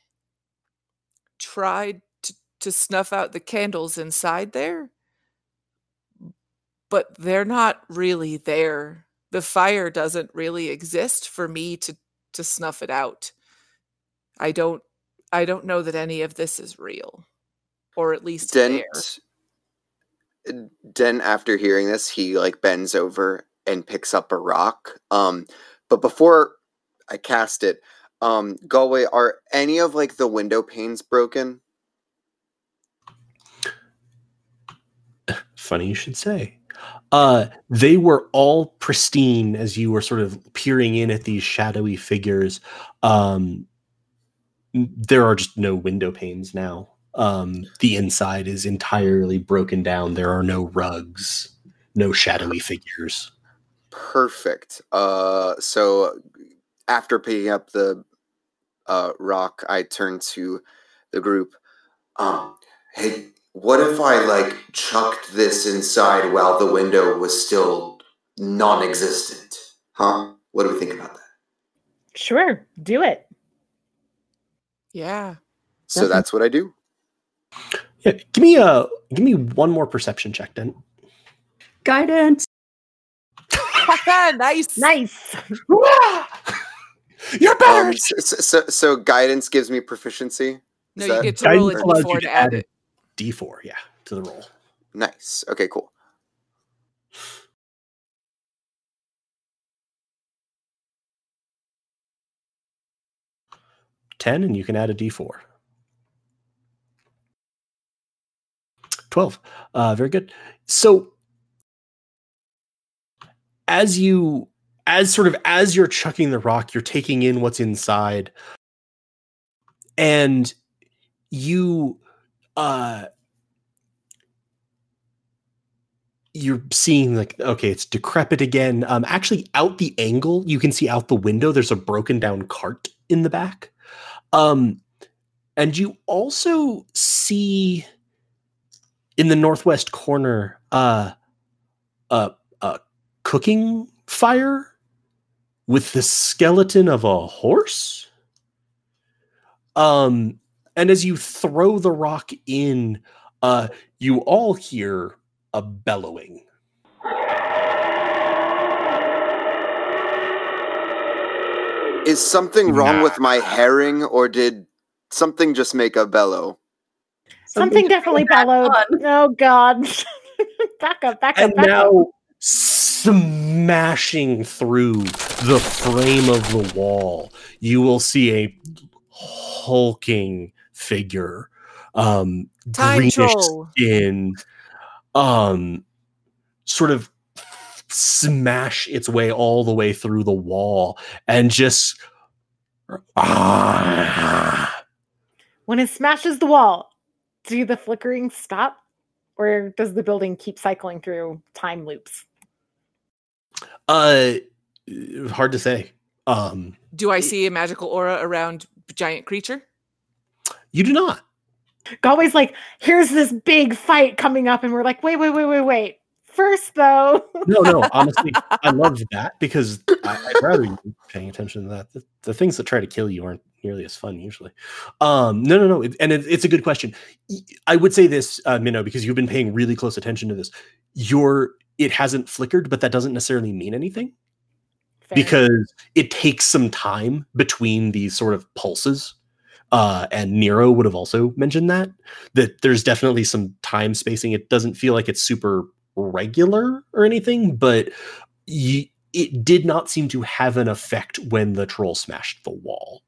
tried to, to snuff out the candles inside there, but they're not really there. The fire doesn't really exist for me to to snuff it out. I don't I don't know that any of this is real. Or at least there. Dent, after hearing this, he like bends over and picks up a rock. Um, but before I cast it, um, Galway, are any of like the window panes broken? (sighs) Funny you should say. Uh, they were all pristine as you were sort of peering in at these shadowy figures. Um, there are just no window panes now. Um, the inside is entirely broken down. There are no rugs, no shadowy figures. Perfect. Uh, so after picking up the uh, rock, I turn to the group. Um, hey, what if I like chucked this inside while the window was still non-existent? Huh? What do we think about that? Sure, do it. Yeah. So Definitely. that's what I do. Yeah, give me a give me one more perception check, then. Guidance. (laughs) nice. Nice. (laughs) You're better. Um, so, so, so guidance gives me proficiency. No, Is you that- get to roll a Guidance allows you d4 to to add add it. D4, yeah, to the roll. Nice. Okay, cool. Ten, and you can add a D4. 12 uh very good. So as you as sort of as you're chucking the rock you're taking in what's inside. And you uh you're seeing like okay it's decrepit again. Um actually out the angle you can see out the window there's a broken down cart in the back. Um and you also see in the northwest corner uh a a cooking fire with the skeleton of a horse? Um and as you throw the rock in uh you all hear a bellowing. Is something wrong with my herring, or did something just make a bellow? Something definitely bellowed. Oh God! (laughs) back up, back up, and back up. now smashing through the frame of the wall you will see a hulking figure um Time greenish troll. skin um sort of smash its way all the way through the wall and just ah, When it smashes the wall, do the flickering stop, or does the building keep cycling through time loops? uh hard to say um Do I see a magical aura around giant creature? you do not Galway's like, here's this big fight coming up, and we're like, wait, wait, wait, wait, wait. First, though, no, no. (laughs) Honestly, I love that because I, I'd rather you be paying attention to that. The, the things that try to kill you aren't nearly as fun usually. Um, no, no, no. It, and it, it's a good question. I would say this, uh, Minnow, because you've been paying really close attention to this. Your it hasn't flickered, but that doesn't necessarily mean anything Fair. because it takes some time between these sort of pulses. Uh, and Nero would have also mentioned that that there's definitely some time spacing. It doesn't feel like it's super regular or anything, but y- it did not seem to have an effect when the troll smashed the wall.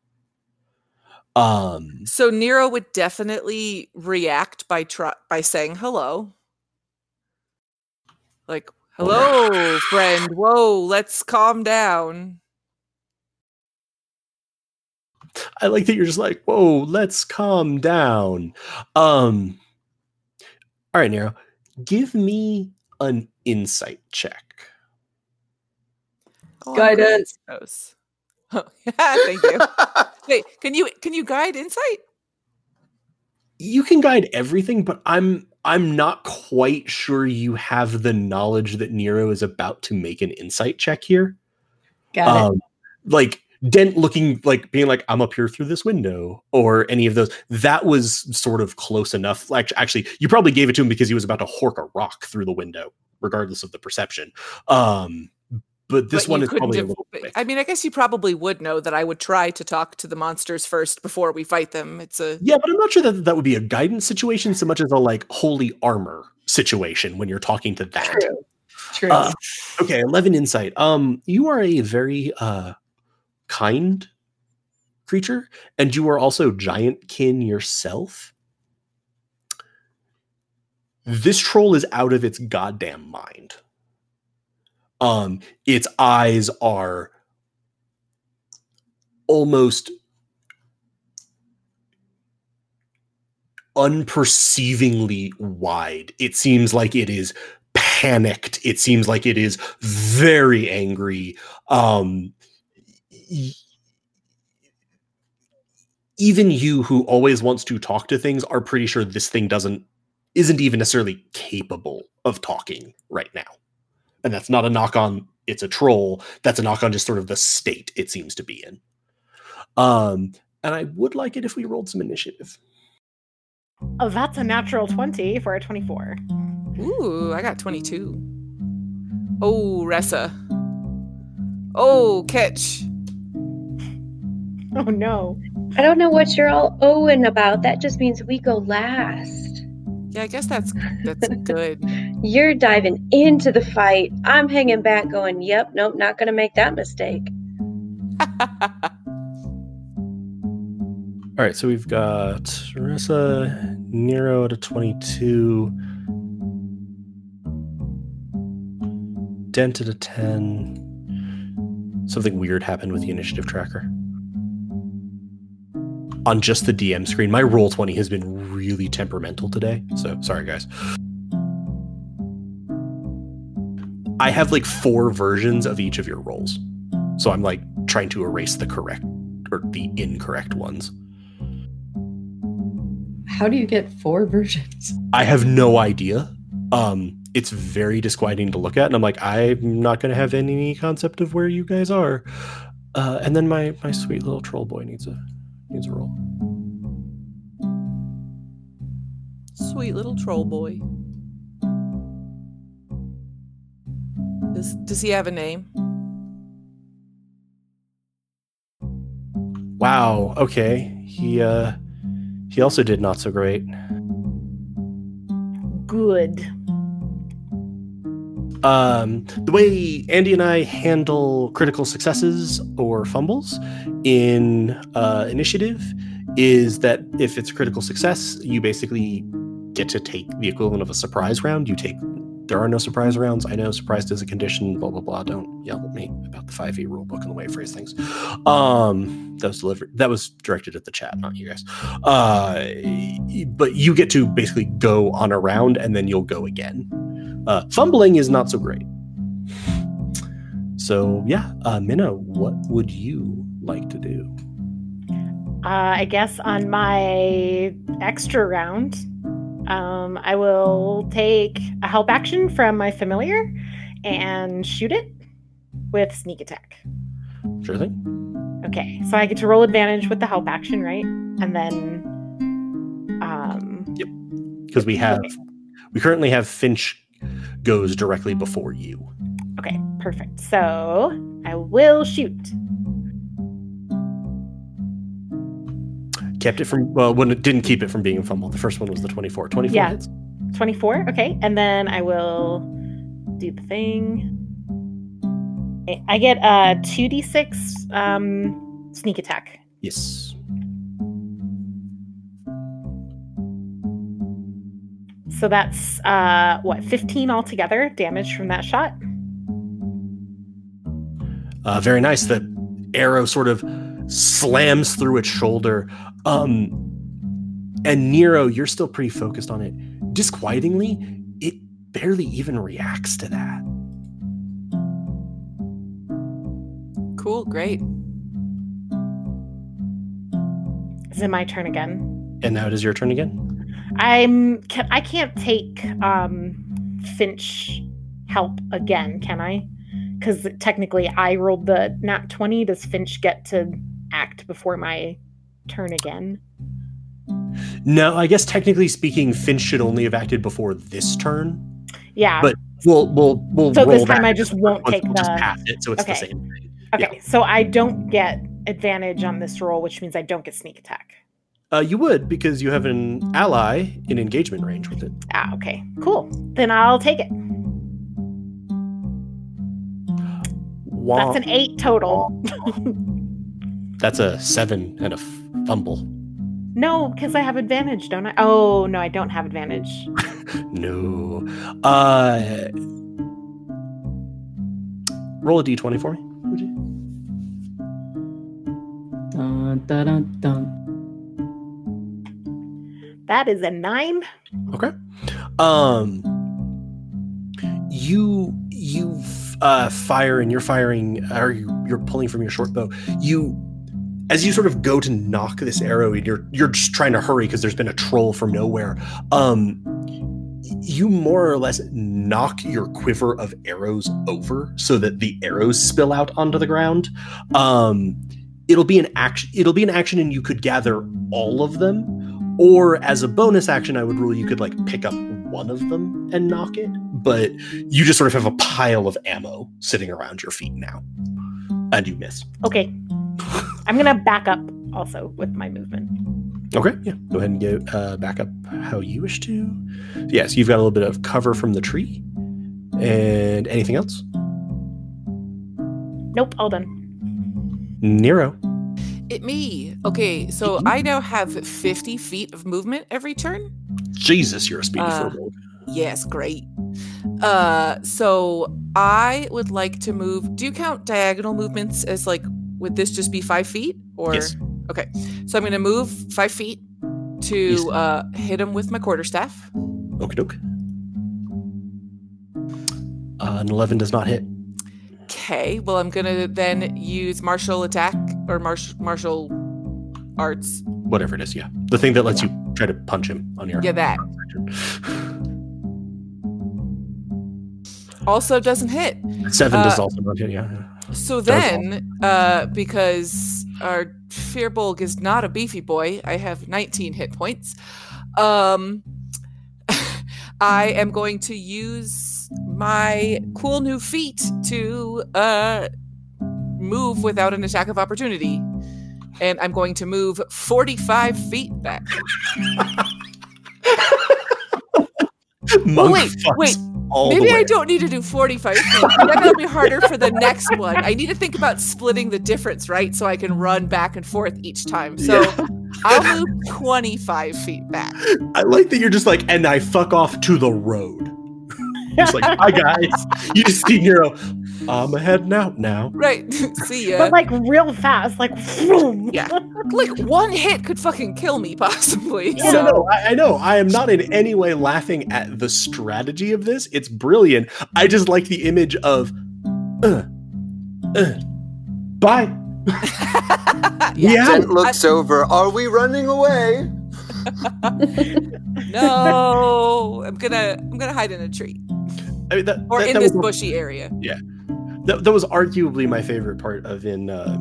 Um, So Nero would definitely react by try- by saying hello. Like, hello, (laughs) friend. Whoa, let's calm down. I like that you're just like, whoa, let's calm down. Um, all right, Nero, give me an insight check. Oh, I'm good at Guidance. those. Oh, (laughs) thank you. (laughs) Wait, can you can you guide insight? you can guide everything, but I'm I'm not quite sure you have the knowledge that Nero is about to make an insight check here. Got it. Um, like Dent looking like being like I'm up here through this window or any of those. That was sort of close enough. Like actually, you probably gave it to him because he was about to hork a rock through the window, regardless of the perception. Um, but this But one is couldn't probably a little but- quick. I mean, I guess you probably would know that I would try to talk to the monsters first before we fight them. It's a Yeah, but I'm not sure that that would be a guidance situation so much as a like holy armor situation when you're talking to that. True. True. Uh, okay, 11 insight. Um you are a very uh kind creature and you are also giant kin yourself. This troll is out of its goddamn mind. Um its eyes are almost unperceivingly wide. It seems like it is panicked. It seems like it is very angry. Um, even you, who always wants to talk to things, are pretty sure this thing doesn't isn't even necessarily capable of talking right now. And that's not a knock on it's a troll. That's a knock on just sort of the state it seems to be in. Um, and I would like it if we rolled some initiative. oh, that's a natural twenty for a twenty-four. ooh, I got 22. Oh, Ressa. Oh, catch. (laughs) Oh no! I don't know what you're all owing about. That just means we go last. Yeah, I guess that's that's (laughs) good. You're diving into the fight. I'm hanging back, going, "Yep, nope, not gonna make that mistake." (laughs) All right, so we've got Marissa, Nero at a 22, Dent at a 10. Something weird happened with the initiative tracker. On just the DM screen, my roll 20 has been really temperamental today. So sorry, guys. I have like four versions of each of your rolls. So I'm like trying to erase the correct or the incorrect ones. How do you get four (laughs) versions? I have no idea. Um, it's very disquieting to look at, and I'm like, I'm not going to have any concept of where you guys are. Uh, and then my my sweet little troll boy needs a needs a roll. Sweet little troll boy. Does does he have a name? Wow. Okay. He uh he also did not so great. Good. Um, the way Andy and I handle critical successes or fumbles in uh, initiative is that if it's a critical success, you basically get to take the equivalent of a surprise round. You take there are no surprise rounds. I know surprised is a condition, blah blah blah. Don't yell at me about the 5e rule book and the way I phrase things. Um that was delivered that was directed at the chat, not you guys. Uh but you get to basically go on a round and then you'll go again. Uh fumbling is not so great. So yeah, uh Minna, what would you like to do? Uh, I guess on my extra round, um, I will take a help action from my familiar and shoot it with sneak attack. Sure thing. Okay, so I get to roll advantage with the help action, right? And then, um, Because we have we currently have Finch goes directly before you. okay, perfect. So I will shoot. Kept it from well, when it didn't keep it from being a fumble. The first one was the 24. 24 Yeah. hits. 24. Okay. And then I will do the thing. I get a 2d6 um, sneak attack. Yes. So that's uh, what, 15 altogether damage from that shot? Uh, very nice. The arrow sort of slams through its shoulder. Um, and Nero, you're still pretty focused on it. Disquietingly, it barely even reacts to that. Cool, great. Is it my turn again? And now it is your turn again. I'm. Can, I can't take um, Finch help again, can I? Because technically, I rolled the nat 20. Does Finch get to act before my turn again? No, I guess technically speaking, Finch should only have acted before this turn. Yeah. But We'll we'll we'll So this time I just won't take we'll just the- pass it, so it's the same thing. okay. So I don't get advantage on this roll, which means I don't get sneak attack. Uh, you would because you have an ally in engagement range with it. Ah, okay. Cool. Then I'll take it. Wah- That's an eight total. That's a seven and a f- fumble. no, because I have advantage, don't I? Oh, no, I don't have advantage. (laughs) No. Uh, roll a d20 for me. Would you? Dun, dun, dun, dun. That is a nine. Okay. Um, you you uh, fire and you're firing, or you, you're pulling from your short bow. You, as you sort of go to nock this arrow, and you're you're just trying to hurry because there's been a troll from nowhere. Um, you more or less knock your quiver of arrows over so that the arrows spill out onto the ground. Um, it'll be an action. It'll be an action, and you could gather all of them or as a bonus action, I would rule you could like pick up one of them and nock it, but you just sort of have a pile of ammo sitting around your feet now. And you miss. Okay. I'm going to back up also with my movement. Okay, yeah. Go ahead and go uh, back up how you wish to. Yes, you've got a little bit of cover from the tree. And anything else? Nope, all done. Nero. It me. Okay, so I now have 50 feet of movement every turn. Jesus, you're a speedy Uh. Yes, great. Uh, so I would like to move. Do you count diagonal movements as like? Would this just be five feet? Or Yes. okay, so I'm going to move five feet Yes. to uh, hit him with my quarterstaff. Okie doke. Uh, an 11 does not hit. Okay, well I'm going to then use martial attack or martial martial arts. Whatever it is, yeah. The thing that lets you try to punch him on your. Yeah, that (laughs) also doesn't hit. Seven does Uh, also not hit, yeah. So then, uh, because our Furbolg is not a beefy boy, I have 19 hit points. Um, (laughs) I am going to use my cool new feat to uh, move without an attack of opportunity. and I'm going to move 45 feet back. (laughs) Monk wait, wait. Maybe. I don't need to do 45 feet. That'll be harder for the next one. I need to think about splitting the difference, right? So I can run back and forth each time. So Yeah. I'll move 25 feet back. I like that you're just like, and I fuck off to the road. It's like, hi guys. You just see Nero. I'm heading out now. Right. (laughs) See ya. But like real fast, like vroom. Yeah. like one hit could fucking kill me, (laughs) possibly. No, no, no. I, I know. I am not in any way laughing at the strategy of this. It's brilliant. I just like the image of, uh, uh, bye. (laughs) Yeah. Jen looks over. Are we running away? No, I'm gonna I'm gonna hide in a tree I mean, that, or that- in that this was- bushy area. That, that was arguably my favorite part of in uh,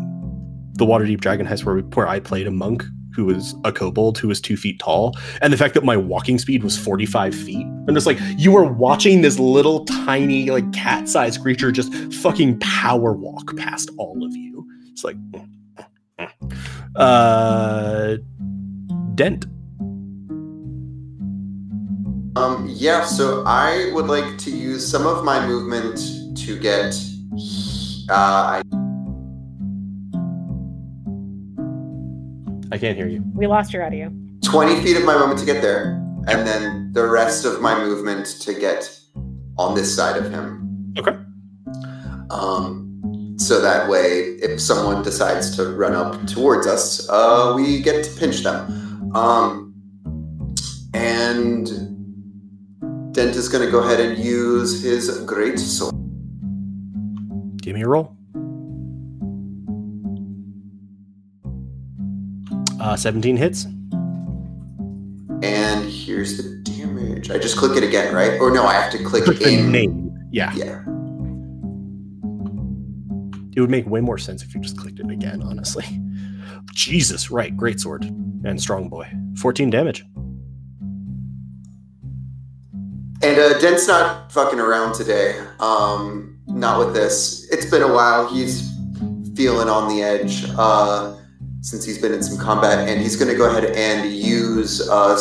the Waterdeep Dragon Heist, where, where I played a monk who was a kobold who was two feet tall, and the fact that my walking speed was 45 feet. I'm just like, you are watching this little tiny, like cat sized creature just fucking power walk past all of you. It's like, uh, Dent. Um, yeah, so I would like to use some of my movement to get. Uh, I, I can't hear you. We lost your audio. 20 feet of my movement to get there, and then the rest of my movement to get on this side of him. Okay. Um, so that way, if someone decides to run up towards us, uh, we get to pinch them. Um, and Dent is going to go ahead and use his great sword. Give me a roll. Uh, 17 hits. And here's the damage. I just click it again, right? Or no, I have to click Click the name. Yeah. Yeah. It would make way more sense if you just clicked it again, honestly. Jesus, right. Great sword. And strong boy. 14 damage. And uh, Dent's not fucking around today. Um, not with this. It's been a while. He's feeling on the edge uh, since he's been in some combat, and he's going to go ahead and use uh,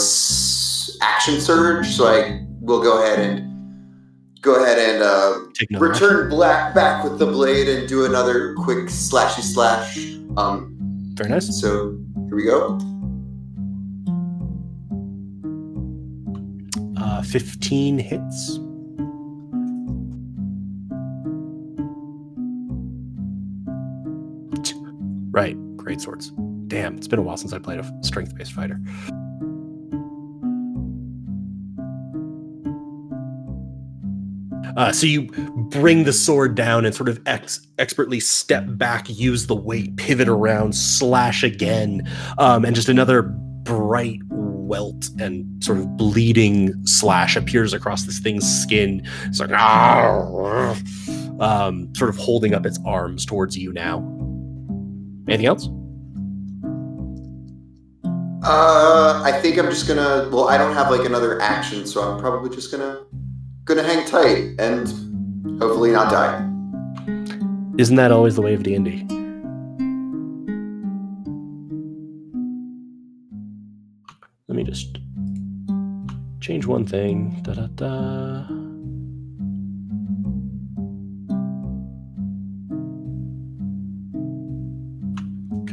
action surge. So I will go ahead and go ahead and uh, return black back with the blade and do another quick slashy slash. Um. Very nice. so here we go. Uh, 15 hits. Right. Great swords. Damn, it's been a while since I played a strength based fighter. Uh, so you bring the sword down and sort of ex- expertly step back, use the weight, pivot around, slash again, um, and just another bright welt and sort of bleeding slash appears across this thing's skin. It's like, um, sort of holding up its arms towards you now. Anything else? Uh, I think I'm just gonna. Well, I don't have like another action, so I'm probably just gonna gonna hang tight and hopefully not die. Isn't that always the way of D and D? Let me just change one thing. Da da da.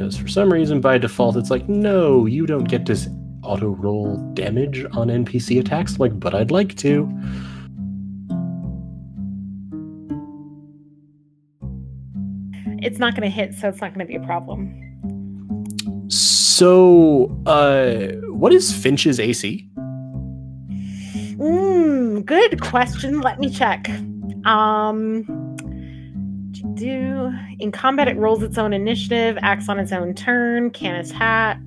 Because for some reason, by default, it's like, no, you don't get to auto roll damage on NPC attacks. Like, but I'd like to. It's not going to hit, so it's not going to be a problem. So, uh, what is Finch's AC? Mm, good question. Let me check. Um, do in combat it rolls its own initiative, acts on its own turn, can attack.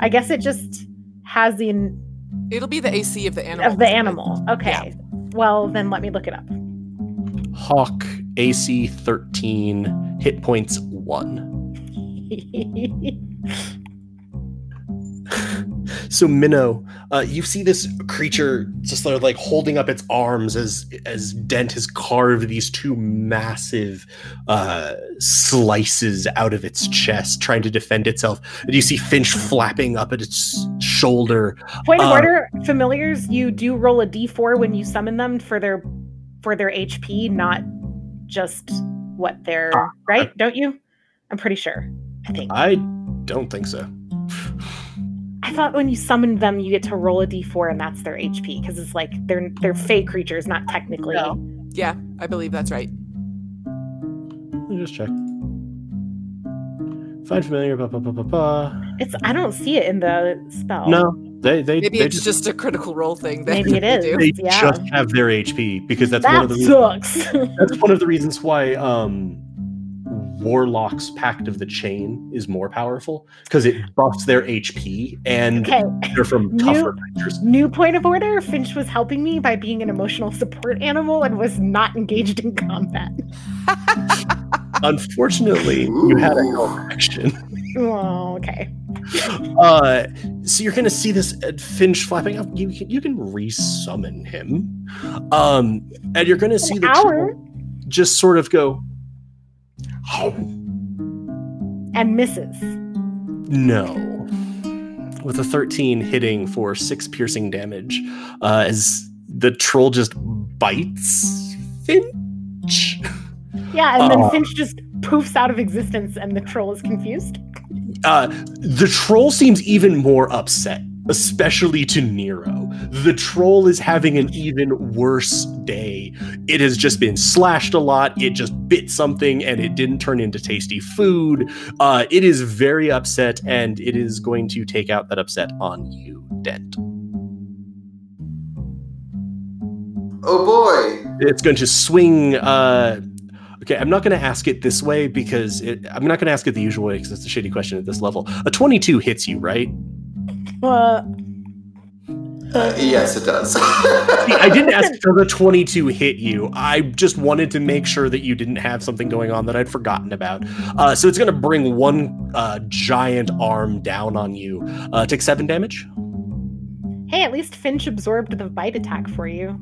I guess it just has the in- It'll be the AC of the animal. of the animal. Okay. Well, then let me look it up. Hawk AC 13, hit points 1. (laughs) so Minnow, uh, you see this creature just sort of like holding up its arms as as Dent has carved these two massive uh, slices out of its chest, trying to defend itself. And you see Finch flapping up at its shoulder. Point of Uh, order: familiars, you do roll a d4 when you summon them for their for their HP, not just what they're Ah, right. Don't you? I'm pretty sure. I think. I don't think so. I thought when you summon them, you get to roll a d4 and that's their HP because it's like they're they're fey creatures, not technically. No. Yeah, I believe that's right. Let me just check. Find familiar. Ba, ba, ba, ba, ba. It's I don't see it in the spell. No, they they Maybe they it's just a critical role thing. That Maybe it is. do. they yeah. just have their HP because that's one that of the reasons, sucks. (laughs) that's one of the reasons why um Warlock's Pact of the Chain is more powerful because it buffs their HP and okay. they're from New- tougher creatures. New point of order: Finch was helping me by being an emotional support animal and was not engaged in combat. (laughs) Unfortunately, you had a help action. Oh, okay. Uh, so you're gonna see this uh, Finch flapping up. You can you can resummon him, um, and you're gonna see the hour? just sort of go. And misses. No. With a 13 hitting for six piercing damage, uh, as the troll just bites Finch. Yeah, and then Uh. Finch just poofs out of existence, and the troll is confused. Uh, the troll seems even more upset, especially to Nero. The troll is having an even worse day. It has just been slashed a lot. It just bit something and it didn't turn into tasty food. Uh, it is very upset and it is going to take out that upset on you, Dent. Oh boy. It's going to swing. Uh, okay, I'm not going to ask it this way because it, I'm not going to ask it the usual way because it's a shitty question at this level. A 22 hits you, right? Uh, Uh, yes, it does. (laughs) See, I didn't ask for the 22 hit you. I just wanted to make sure that you didn't have something going on that I'd forgotten about. Uh, so it's going to bring one uh, giant arm down on you. Uh, take seven damage. hey, at least Finch absorbed the bite attack for you.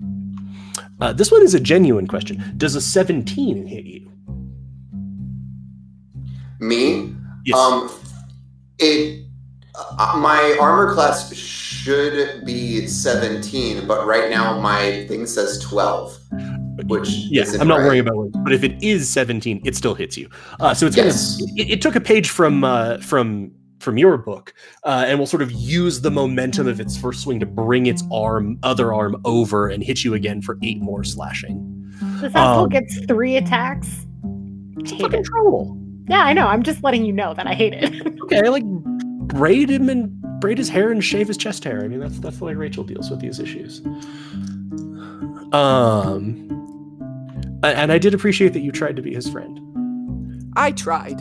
Uh, this one is a genuine question. Does a 17 hit you? Me? Yes. Um, it. Uh, my armor class should be 17, but right now my thing says 12. Which yeah, isn't I'm not right. worrying about it. But if it is 17, it still hits you. Uh, so it's Yes. gonna. It, it took a page from uh, from from your book, uh, and will sort of use the momentum of its first swing to bring its arm, other arm, over and hit you again for eight more slashing. This asshole Um, gets three attacks. It's Hate fucking it. troll. Yeah, I know. I'm just letting you know that I hate it. (laughs) Okay, like braid him and braid his hair and shave his chest hair. I mean, that's that's the way Rachel deals with these issues. Um, and I did appreciate that you tried to be his friend. I tried.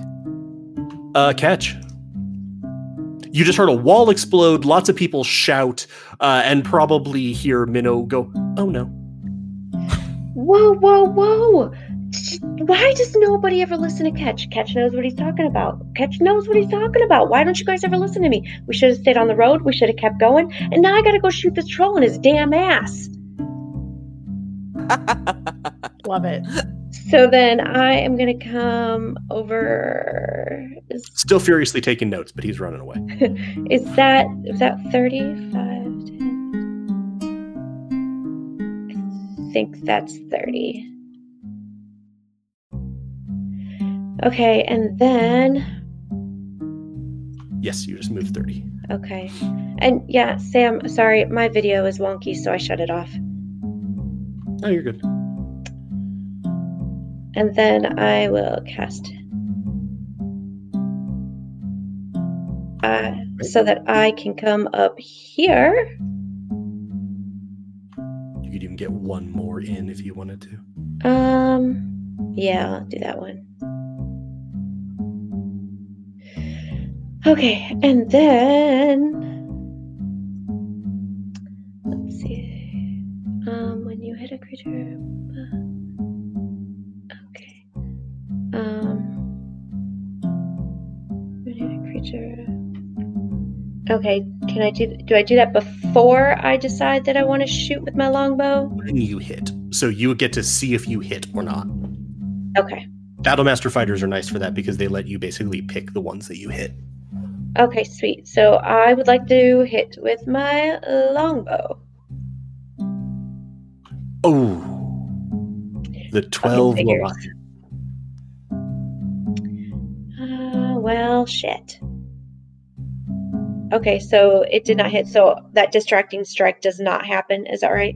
Uh, catch. You just heard a wall explode, lots of people shout, uh, and probably hear Minnow go, "Oh no!" Whoa, whoa, whoa! Why does nobody ever listen to Catch? Catch knows what he's talking about. Catch knows what he's talking about. Why don't you guys ever listen to me? We should have stayed on the road. We should have kept going. And now I gotta go shoot this troll in his damn ass. (laughs) Love it. So then I am gonna come over. Is, Still furiously taking notes, but he's running away. (laughs) is that is that 35? 10? I think that's 30. Okay, and then Yes, you just moved thirty. Okay. And yeah, Sam, sorry, my video is wonky, so I shut it off. Oh, you're good. And then I will cast. Uh, so that I can come up here. You could even get one more in if you wanted to. Um, yeah, I'll do that one. Okay, and then let's see. Um, when you hit a creature, uh, okay. Um, when you hit a creature. Okay, can I do? Do I do that before I decide that I want to shoot with my longbow? When you hit, so you get to see if you hit or not. Okay. Battlemaster fighters are nice for that because they let you basically pick the ones that you hit. Okay, sweet. So I would like to hit with my longbow. Oh, the twelve will not hit. Uh, well, shit. Okay, so it did not hit. So that distracting strike does not happen. Is that right?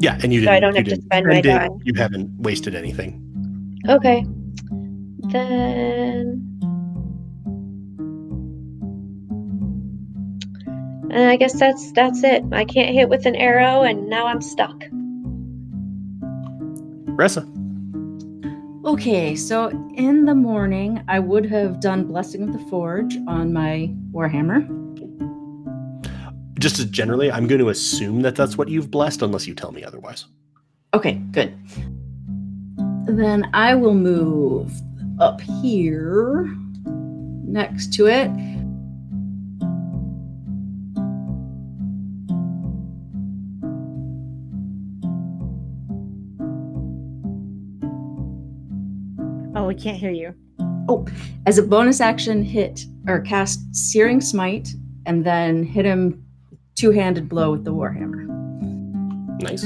Yeah, and you didn't. So I don't have to spend my die. You haven't wasted anything. Okay. Then. And I guess that's that's it. I can't hit with an arrow, and now I'm stuck. Ressa. Okay, so in the morning, I would have done Blessing of the Forge on my Warhammer. Just as generally, I'm going to assume that that's what you've blessed, unless you tell me otherwise. Okay, good. Then I will move up here next to it. Can't hear you. Oh, as a bonus action, hit or cast Searing Smite and then hit him two handed blow with the Warhammer. Nice.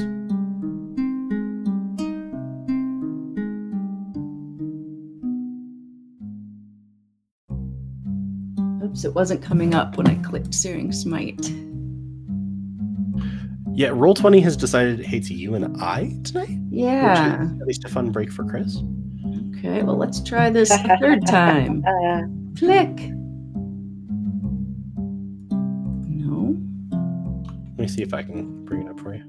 Oops, it wasn't coming up when I clicked Searing Smite. Yeah, roll twenty has decided it hates you and I tonight. Yeah. Which is at least a fun break for Chris. Okay, well, let's try this a third (laughs) time. Uh, Click. No. Let me see if I can bring it up for you.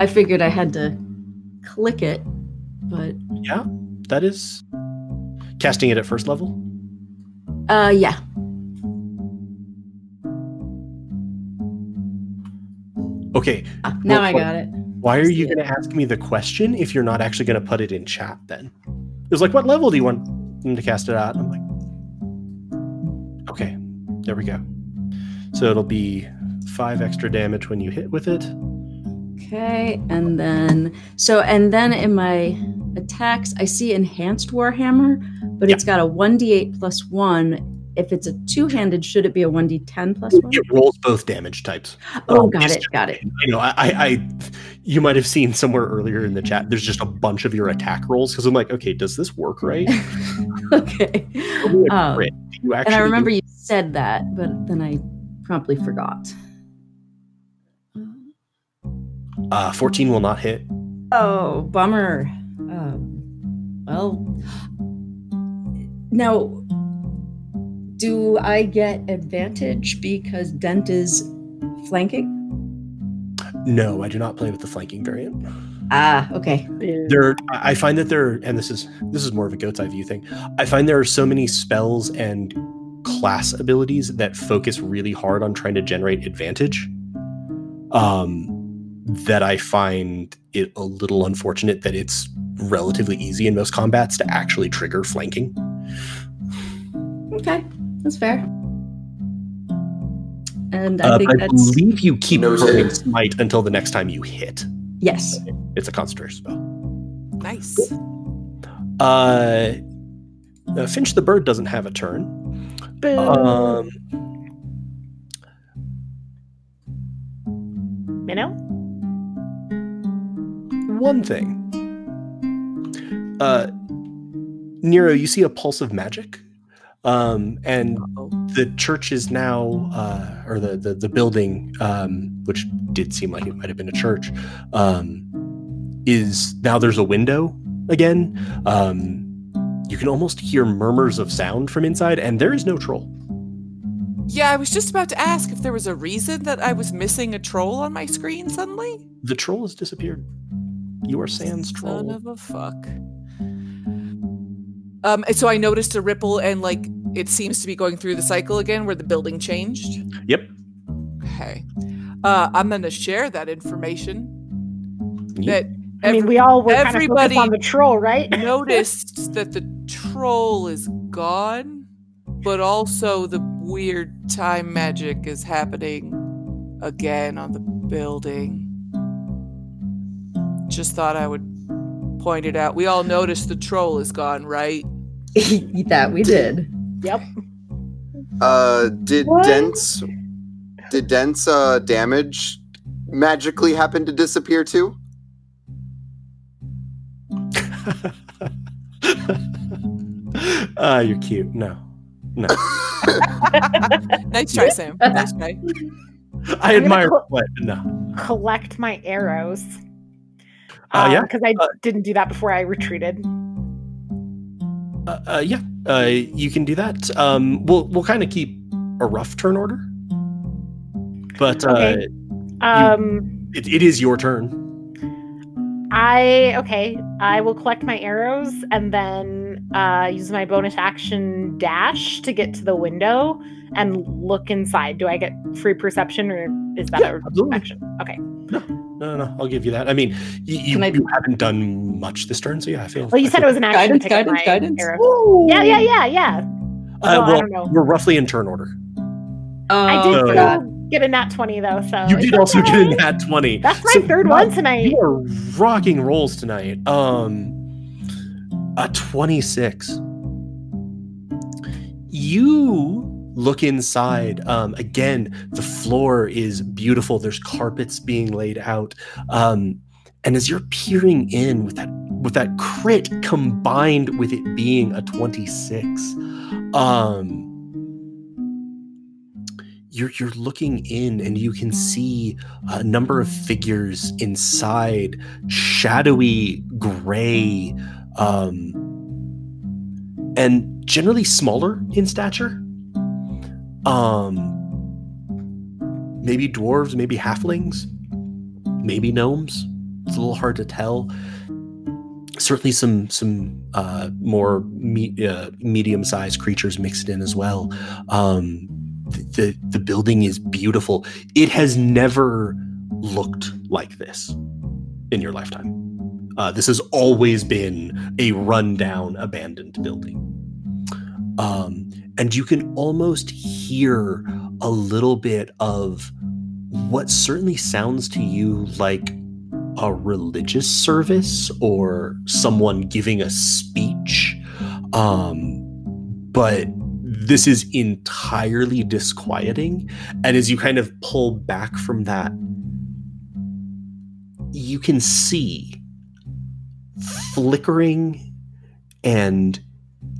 I figured I had to click it, but Yeah, that is casting it at first level. uh yeah. Okay, Ah, now Well, I what- got it. Why are you going to ask me the question if you're not actually going to put it in chat? Then it was like, "What level do you want them to cast it at?" I'm like, "Okay, there we go." So it'll be five extra damage when you hit with it. Okay, and then so and then in my attacks, I see enhanced Warhammer, but Yeah. it's got a 1d8 plus 1. If it's a two-handed, should it be a 1d10 plus 1? It rolls both damage types. Oh, Um, got it, got it. you know, I, I, I, you might have seen somewhere earlier in the chat. There's just a bunch of your attack rolls because I'm like, okay, does this work right? (laughs) okay. Roll me a Um. And I do- remember you said that, but then I promptly forgot. uh, 14 will not hit. Oh, bummer. Um, well, now, do I get advantage because Dent is flanking? No, I do not play with the flanking variant. Ah, okay. There, I I find that there, and this is this is more of a goat's eye view thing. I find there are so many spells and class abilities that focus really hard on trying to generate advantage. Um, that I find it a little unfortunate that it's relatively easy in most combats to actually trigger flanking. Okay, that's fair. And I Uh, think I that's believe you keep Noted. burning smite until the next time you hit. yes. It's a concentration spell. Nice. Uh, uh, Finch the bird doesn't have a turn. Boo. Um, Minnow? one thing. Uh, Nero, you see a pulse of magic, um, and the church is now, uh, or the the, the building, um, which did seem like it might have been a church, um, is now there's a window again. Um, you can almost hear murmurs of sound from inside, and there is no troll. Yeah, I was just about to ask if there was a reason that I was missing a troll on my screen suddenly. The troll has disappeared. You are Sans troll. Son of a fuck. Um, and so I noticed a ripple, and like it seems to be going through the cycle again, where the building changed. Yep. Okay, uh, I'm gonna share that information. That I mean, we all were kind of everybody on the troll, right? (laughs) noticed that the troll is gone. but also the weird time magic is happening again on the building. Just thought I would point it out. We all noticed the troll is gone, right? (laughs) that we did. Yep. Uh, did What? Dent's did Dent's uh, damage magically happen to disappear too? (laughs) Ah, you're cute. No, no. (laughs) Nice try, Sam. Nice try. I I'm admire cl- what, but no. Collect my arrows. Uh, yeah? Because I Uh, didn't do that before I retreated. Uh, yeah, uh, you can do that. Um, we'll we'll kind of keep a rough turn order, but uh, Okay. Um, it, it is your turn. I okay. I will collect my arrows and then uh, use my bonus action dash to get to the window and look inside. Do I get free perception or is that Yeah, a absolutely. action? Okay. No, no, no. I'll give you that. I mean, you, you, I- you haven't done much this turn, so yeah, I feel. Well, you I said feel- it was an action Guidance, to pick up guidance, guidance. Yeah, yeah, yeah, yeah. Uh, Well, I don't know. we're roughly in turn order. I Oh, did Oh, still get a nat twenty though, so You did also get okay. a nat twenty. That's my So third one tonight. You are rocking rolls tonight. Um, a twenty-six. You look inside. Um, again, the floor is beautiful. There's carpets being laid out. Um, and as you're peering in with that with that crit combined with it being a twenty-six, um, you're you're looking in and you can see a number of figures inside, shadowy gray, um, and generally smaller in stature. Um, maybe dwarves, maybe halflings, maybe gnomes. It's a little hard to tell. Certainly, some some uh, more me- uh, medium-sized creatures mixed in as well. Um, the the building is beautiful. It has never looked like this in your lifetime. Uh, this has always been a rundown, abandoned building. Um, and you can almost hear a little bit of what certainly sounds to you like a religious service or someone giving a speech. Um, but this is entirely disquieting. And as you kind of pull back from that, you can see flickering and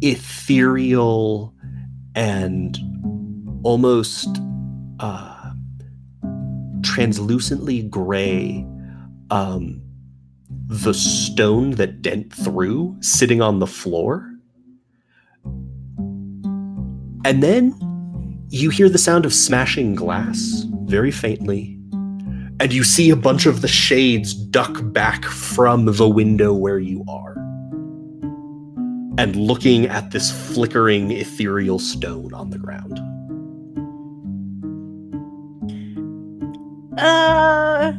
ethereal and almost uh, translucently gray um, the stone that Dent threw sitting on the floor. And then you hear the sound of smashing glass very faintly. And you see a bunch of the shades duck back from the window where you are. And looking at this flickering ethereal stone on the ground. Uh,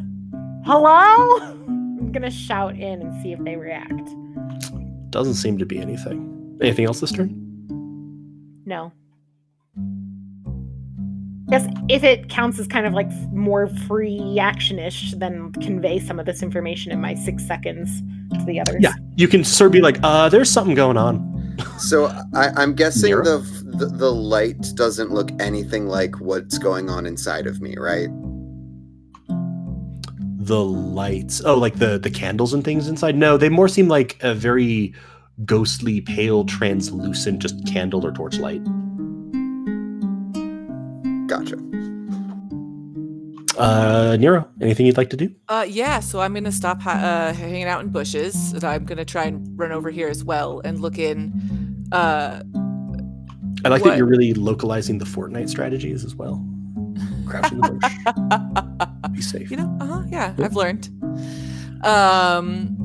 hello? I'm gonna shout in and see if they react. Doesn't seem to be anything. Anything else this turn? No. Guess if it counts as kind of like more free action-ish, then convey some of this information in my six seconds to the others. Yeah, you can sort of be like, uh, there's something going on. So I, I'm guessing the, the the light doesn't look anything like what's going on inside of me, right? The lights. Oh, like the the candles and things inside? No, they more seem like a very ghostly, pale, translucent, just candle or torchlight. Gotcha. Uh, Nero, anything you'd like to do? Uh, yeah, so I'm gonna stop ha- uh, hanging out in bushes, and I'm gonna try and run over here as well and look in. Uh, I like What? that you're really localizing the Fortnite strategies as well. Crouch in the bush. (laughs) Be safe. you know, uh huh, yeah, Yeah. I've learned. Um,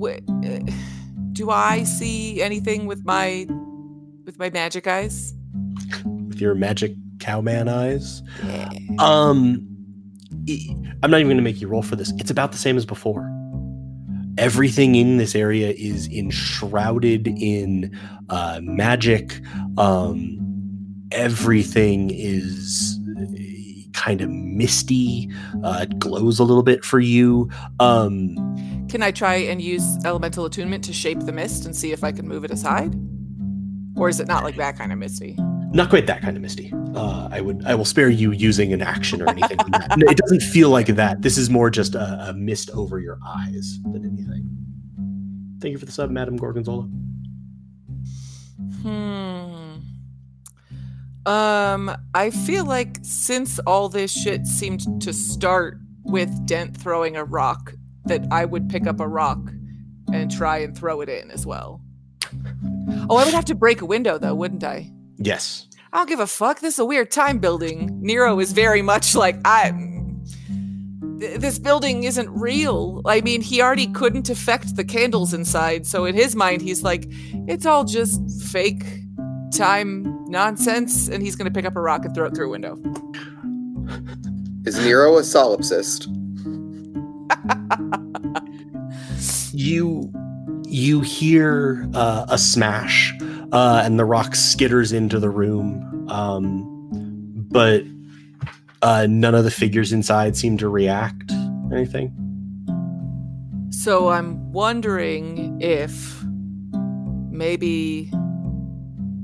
wh- uh, do I see anything with my with my magic eyes? With your magic cowman eyes. Yeah. Um, I'm not even going to make you roll for this. It's about the same as before. Everything in this area is enshrouded in uh, magic. Um, everything is kind of misty. Uh, it glows a little bit for you. Um, Can I try and use elemental attunement to shape the mist and see if I can move it aside? Or is it not like that kind of misty? Not quite that kind of misty. Uh, I would. I will spare you using an action or anything. like that. (laughs) It doesn't feel like that. This is more just a, a mist over your eyes than anything. Thank you for the sub, Madam Gorgonzola. Hmm. Um, I feel like since all this shit seemed to start with Dent throwing a rock, that I would pick up a rock and try and throw it in as well. Oh, I would have to break a window though, wouldn't I? Yes. I don't give a fuck. This is a weird time building. Nero is very much like I. th- This building isn't real. I mean, he already couldn't affect the candles inside, so in his mind, he's like, it's all just fake time nonsense, and he's gonna pick up a rock and throw it through a window. Is Nero a solipsist? (laughs) You you hear uh, a smash, uh, and the rock skitters into the room. Um, but uh, none of the figures inside seem to react. Anything? So I'm wondering if maybe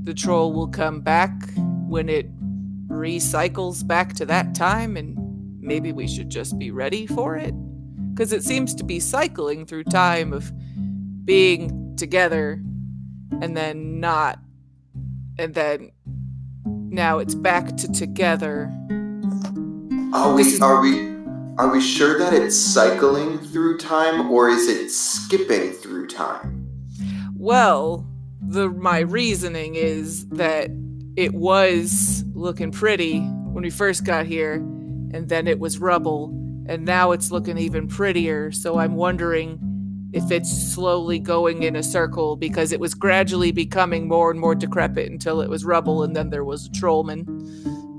the troll will come back when it recycles back to that time, and maybe we should just be ready for it? Because it seems to be cycling through time of being together and then not, and then now it's back to together. Are we are we are we sure that it's cycling through time or is it skipping through time? Well, the my reasoning is that it was looking pretty when we first got here, and then it was rubble, and now it's looking even prettier. So I'm wondering if it's slowly going in a circle because it was gradually becoming more and more decrepit until it was rubble, and then there was a trollman,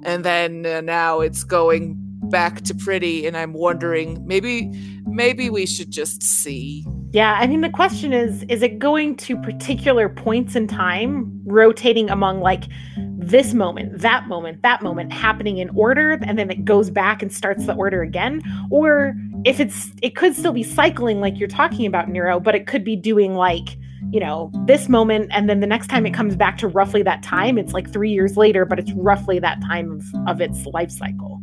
and then uh, now it's going back to pretty. And I'm wondering maybe maybe we should just see. Yeah, I mean the question is is it going to particular points in time rotating among like this moment, that moment, that moment happening in order and then it goes back and starts the order again or if it's it could still be cycling like you're talking about Nero, but it could be doing like you know, this moment, and then the next time it comes back to roughly that time, it's like three years later, but it's roughly that time of, of its life cycle,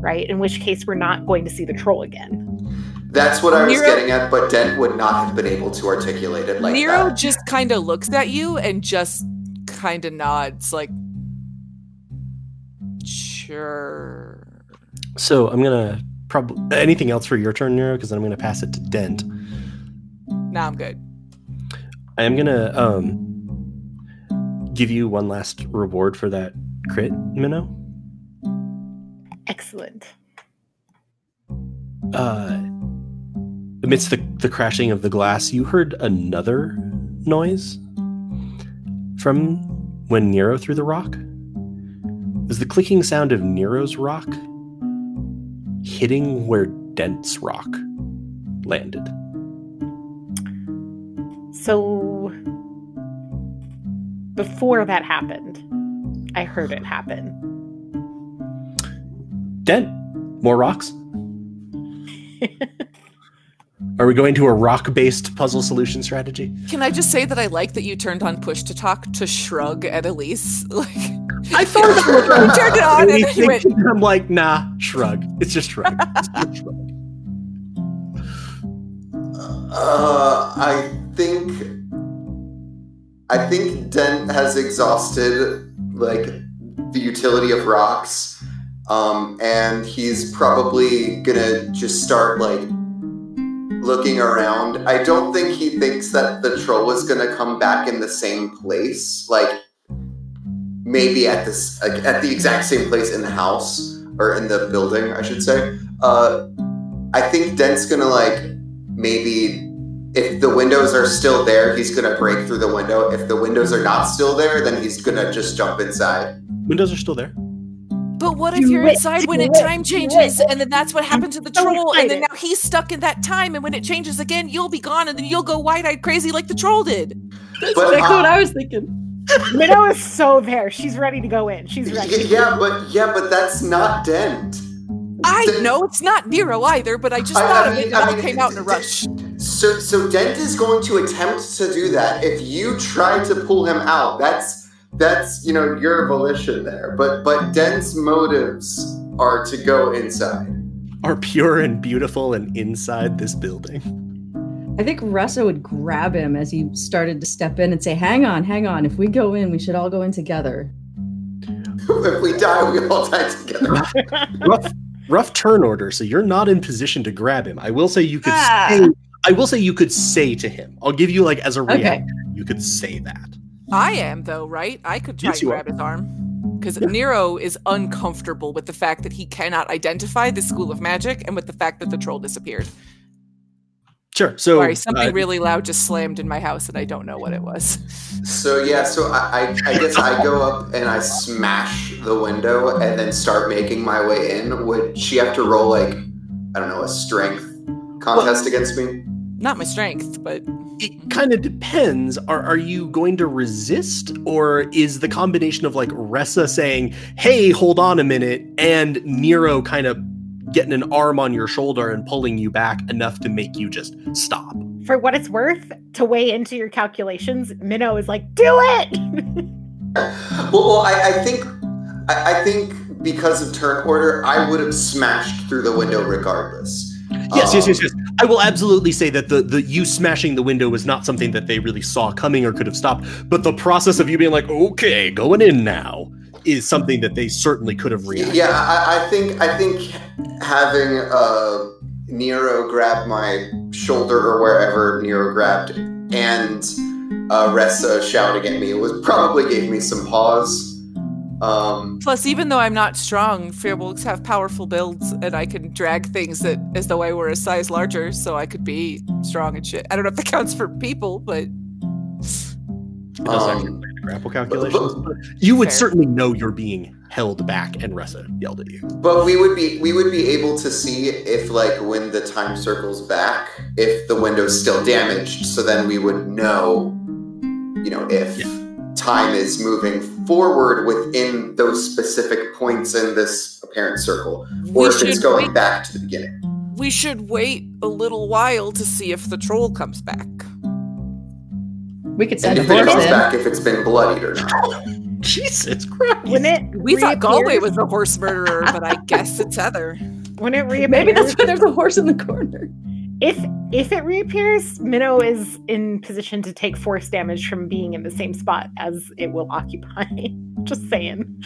right? In which case, we're not going to see the troll again. That's what I was Nero- getting at, but Dent would not have been able to articulate it like that. Nero that. just kind of looks at you and just kind of nods, like, sure. So I'm gonna probably anything else for your turn, Nero, because then I'm gonna pass it to Dent. Nah, I'm good. I am gonna um give you one last reward for that crit, Minnow. Excellent. Uh, amidst the, the crashing of the glass, you heard another noise from when Nero threw the rock. It was the clicking sound of Nero's rock hitting where Dent's rock landed. So before that happened, I heard it happen. Dent, more rocks? (laughs) Are we going to a rock based puzzle solution strategy? Can I just say that I like that you turned on push to talk to shrug at Elise? (laughs) Like, I thought about you turned it on and then you went, I'm like, nah, shrug. It's just shrug. (laughs) It's just shrug. Uh, I think I think Dent has exhausted like the utility of rocks, um, and he's probably gonna just start like looking around. I don't think he thinks that the troll is gonna come back in the same place, like maybe at this like, at the exact same place in the house or in the building, I should say. Uh, I think Dent's gonna like maybe if the windows are still there, he's gonna break through the window. If the windows are not still there, then he's gonna just jump inside. Windows are still there. But what if you're it, inside when it it, time changes it. and then that's what happened to the so troll and then now he's stuck in that time and when it changes again you'll be gone and then you'll go wide-eyed crazy like the troll did. That's But, exactly what uh, I was thinking. (laughs) Minnow is so there. She's ready to go in. She's ready. Yeah, but yeah, but that's not Dent. I Dent- know it's not Nero either, but I just I- thought I of it and I it all mean, came out in a rush. So, so Dent is going to attempt to do that. If you try to pull him out, that's that's you know your volition there. But but Dent's motives are to go inside. Are pure and beautiful and inside this building. I think Russa would grab him as he started to step in and say, Hang on, hang on. If we go in, we should all go in together. (laughs) if we die, we all die together. (laughs) rough rough turn order so you're not in position to grab him i will say you could Ah. say i will say you could say to him i'll give you like as a Okay. you could say that I am though, right? I could try Yes, and you are. grab his arm. Because Yeah. Nero is uncomfortable with the fact that he cannot identify the school of magic and with the fact that the troll disappeared. sure so Sorry, something uh, really loud just slammed in my house and I don't know what it was. So yeah, so I, I, I guess I go up and I smash the window and then start making my way in. Would she have to roll like I don't know a strength contest against me? Not my strength, but it kind of depends are, are you going to resist or is the combination of like ressa saying hey hold on a minute and nero kind of getting an arm on your shoulder and pulling you back enough to make you just stop For what it's worth, to weigh into your calculations, Minnow is like, do it! (laughs) Well, well I, I think I, I think because of turn order, I would have smashed through the window regardless. Yes, yes, Um, yes, yes. I will absolutely say that the the you smashing the window was not something that they really saw coming or could have stopped. But the process of you being like, okay, going in now, is something that they certainly could have reacted. Yeah, I, I think I think having uh, Nero grab my shoulder or wherever Nero grabbed, and uh, Ressa shouting at me was probably gave me some pause. Um, plus, even though I'm not strong, Furbolgs have powerful builds and I can drag things that as though I were a size larger, so I could be strong and shit. I don't know if that (laughs) counts for people, but It does Um, play grapple calculations. but you would Fair. certainly know you're being held back, and Ressa yelled at you. but we would be we would be able to see if like when the time circles back, if the window's still damaged. So then we would know, you know, if time is moving forward within those specific points in this apparent circle, or we if it's going wait. back to the beginning. We should wait a little while to see if the troll comes back. We could send And a if it comes in. back if it's been bloodied or not. (laughs) Jesus Christ! when it We thought Galway was the horse murderer, but I guess it's Heather. when it reappears, Maybe that's why there's a horse in the corner. If if it reappears, Minnow is in position to take force damage from being in the same spot as it will (laughs) occupy. Just saying.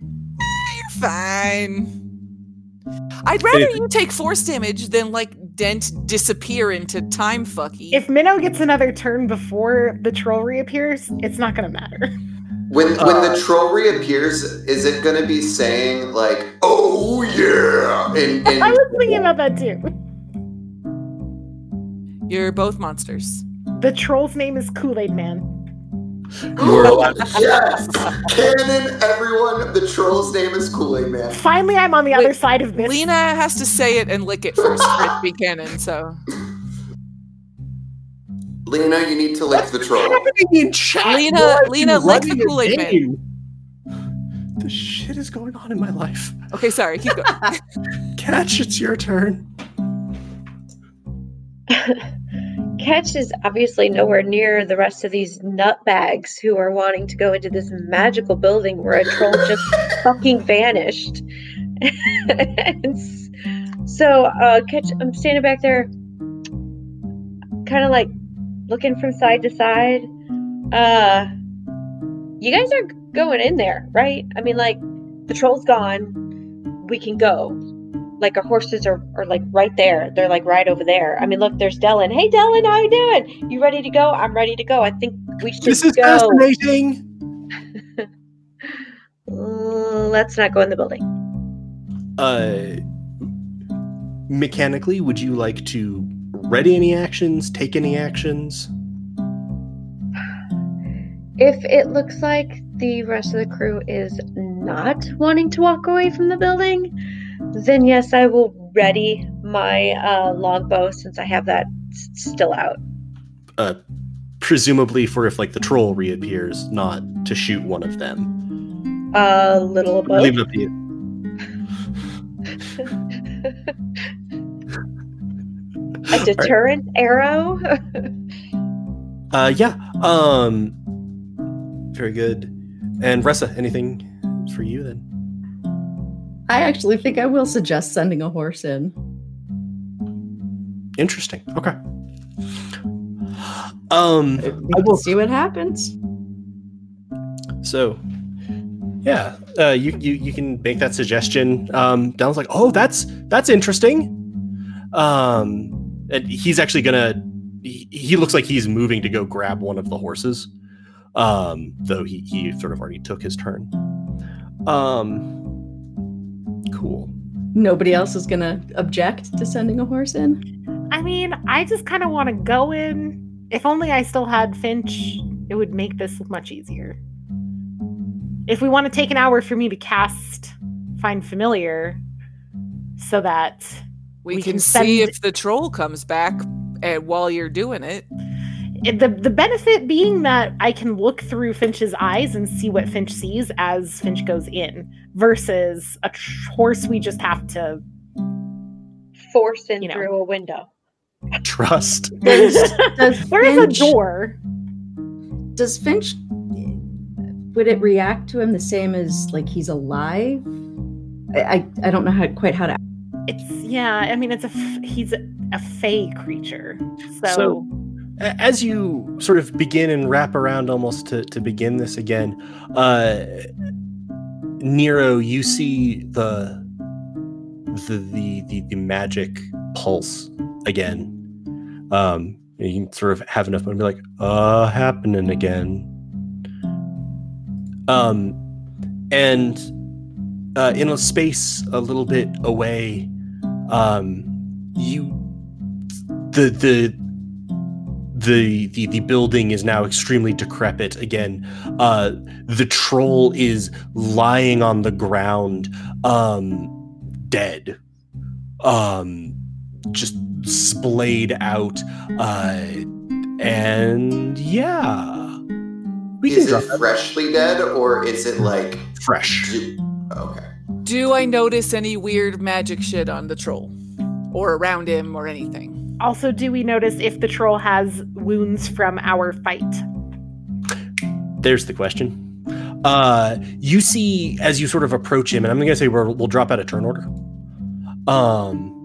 You're fine. I'd rather If- you take force damage than like Dent disappear into time fucky. If Minnow gets another turn before the troll reappears, it's not going to matter. When when Uh, the troll reappears, is it gonna be saying like, "Oh yeah"? In, in, (laughs) I was thinking about that too. You're both monsters. The troll's name is Kool Aid Man. (gasps) You're allowed- yes, canon, everyone. The troll's name is Kool Aid Man. Finally, I'm on the Wait, other side of this. Lena has to say it and lick it first for it to be canon, so (laughs) Lena, you need to lick the troll. happening in chat? Lena- Why are Lena, you lick the running a Kool-Aid Man. game? The shit is going on in my life. okay, sorry, keep going. (laughs) Catch, it's your turn. (laughs) Catch is obviously nowhere near the rest of these nutbags who are wanting to go into this magical building where a troll just (laughs) fucking vanished. (laughs) so, uh, Catch, I'm standing back there, kind of like looking from side to side. Uh, you guys are going in there, right? I mean, like, the troll's gone. We can go like our horses are, are like right there. They're like right over there. I mean, look, there's Dylan. Hey, Dylan, how you doing? You ready to go? I'm ready to go. I think we should This is go. fascinating. (laughs) Let's not go in the building. Uh, mechanically, would you like to ready any actions, take any actions? If it looks like the rest of the crew is not wanting to walk away from the building, then yes, I will ready my uh, longbow since I have that s- still out. Uh, presumably for if like the troll reappears, not to shoot one of them. A little of both. Leave it up to you. A (laughs) deterrent arrow. Uh, yeah. Um, very good. And Ressa, anything for you then? I actually think I will suggest sending a horse in. Interesting. Okay. Um, I will see what happens. so yeah, uh, you you you can make that suggestion. Um, Donald's like, oh, that's that's interesting. Um, and he's actually gonna. He, he looks like he's moving to go grab one of the horses. Um, though he he sort of already took his turn. Um, cool. Nobody else is gonna object to sending a horse in. I mean, I just kind of want to go in. If only I still had Finch, it would make this much easier. If we want to take an hour for me to cast Find Familiar, so that We, We can, can see send- if the troll comes back uh, while you're doing it. It- the the benefit being that I can look through Finch's eyes and see what Finch sees as Finch goes in, versus a tr- horse we just have to. Force in You know. through a window. Trust. (laughs) Does, does (laughs) There is a door. Does Finch would it react to him the same as like he's alive? I I, I don't know how quite how to. It's yeah. I mean, it's a f- he's a, a fey creature, so, So- A- as you sort of begin and wrap around almost to, to begin this again uh nero you see the the the the, the magic pulse again. Um you can sort of have enough and be like uh happening again. Um and uh in a space a little bit away um you the the the, the the building is now extremely decrepit again. Uh, the troll is lying on the ground, um, dead, um, just splayed out, uh, and yeah, we is can drop it that freshly dead or is it like fresh. okay? Do I notice any weird magic shit on the troll? Or around him or anything? Also, do we notice if the troll has wounds from our fight? There's the question. Uh, you see as you sort of approach him, and I'm gonna say we're, we'll drop out a turn order. Um,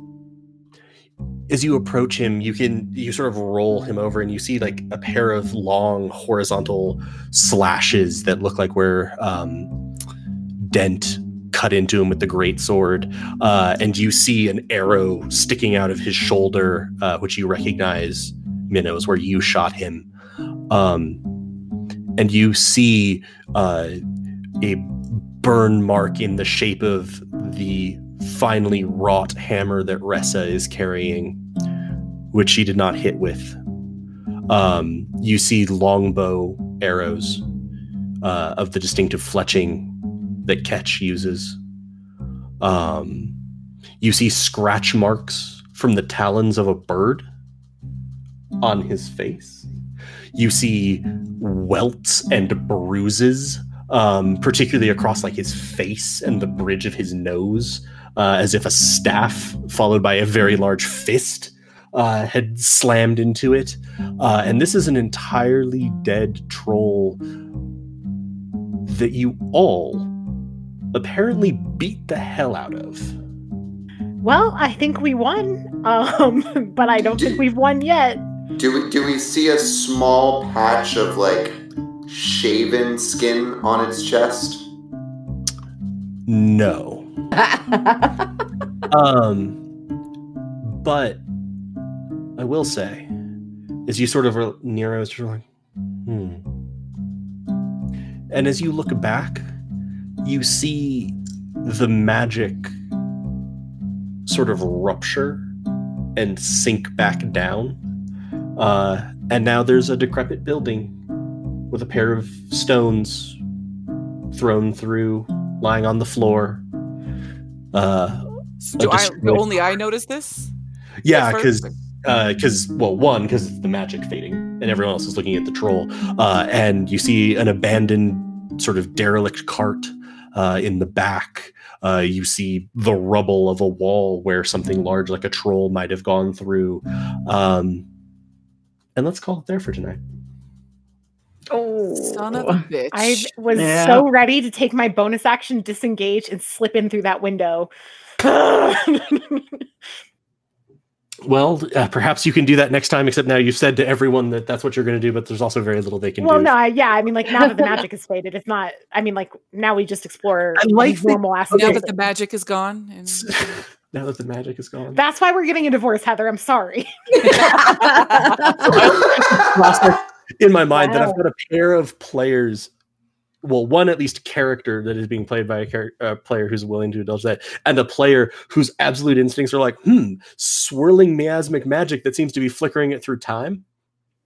as you approach him, you can you sort of roll him over, and you see like a pair of long horizontal slashes that look like where um, Dent cut into him with the great sword, uh, and you see an arrow sticking out of his shoulder, uh, which you recognize, Minnows, where you shot him. Um, and you see uh, a burn mark in the shape of the finely wrought hammer that Ressa is carrying, which she did not hit with. Um, you see longbow arrows uh, of the distinctive fletching that Ketch uses. Um, you see scratch marks from the talons of a bird on his face. You see welts and bruises, um, particularly across like his face and the bridge of his nose, uh, as if a staff followed by a very large fist uh, had slammed into it. Uh, and this is an entirely dead troll that you all apparently beat the hell out of. Well, I think we won, um, (laughs) but I don't think we've won yet. Do we do we see a small patch of like shaven skin on its chest? No. (laughs) Um, but I will say, as you sort of are Nero's sort of like, hmm. And as you look back, you see the magic sort of rupture and sink back down. Uh, and now there's a decrepit building with a pair of stones thrown through, lying on the floor. Uh, do I, only I notice this? yeah, because because well, one because it's the magic fading, and everyone else is looking at the troll, uh, and you see an abandoned sort of derelict cart uh, in the back. Uh, you see the rubble of a wall where something large like a troll might have gone through. Um, and let's call it there for tonight. Oh, Son of a bitch. I was Yeah. so ready to take my bonus action, disengage, and slip in through that window. (laughs) (laughs) Well, uh, perhaps you can do that next time. Except now you've said to everyone that that's what you're going to do, but there's also very little they can well, do. Well, no, I, yeah, I mean, like now that the magic is faded, it's not. I mean, like now we just explore I like these that- normal now that the magic is gone. And (laughs) now that the magic is gone. That's why we're getting a divorce, Heather. I'm sorry. (laughs) (laughs) process in my mind that I've got a pair of players. Well, one at least character that is being played by a char- uh, player who's willing to indulge that, and a player whose absolute instincts are like, hmm, swirling miasmic magic that seems to be flickering it through time.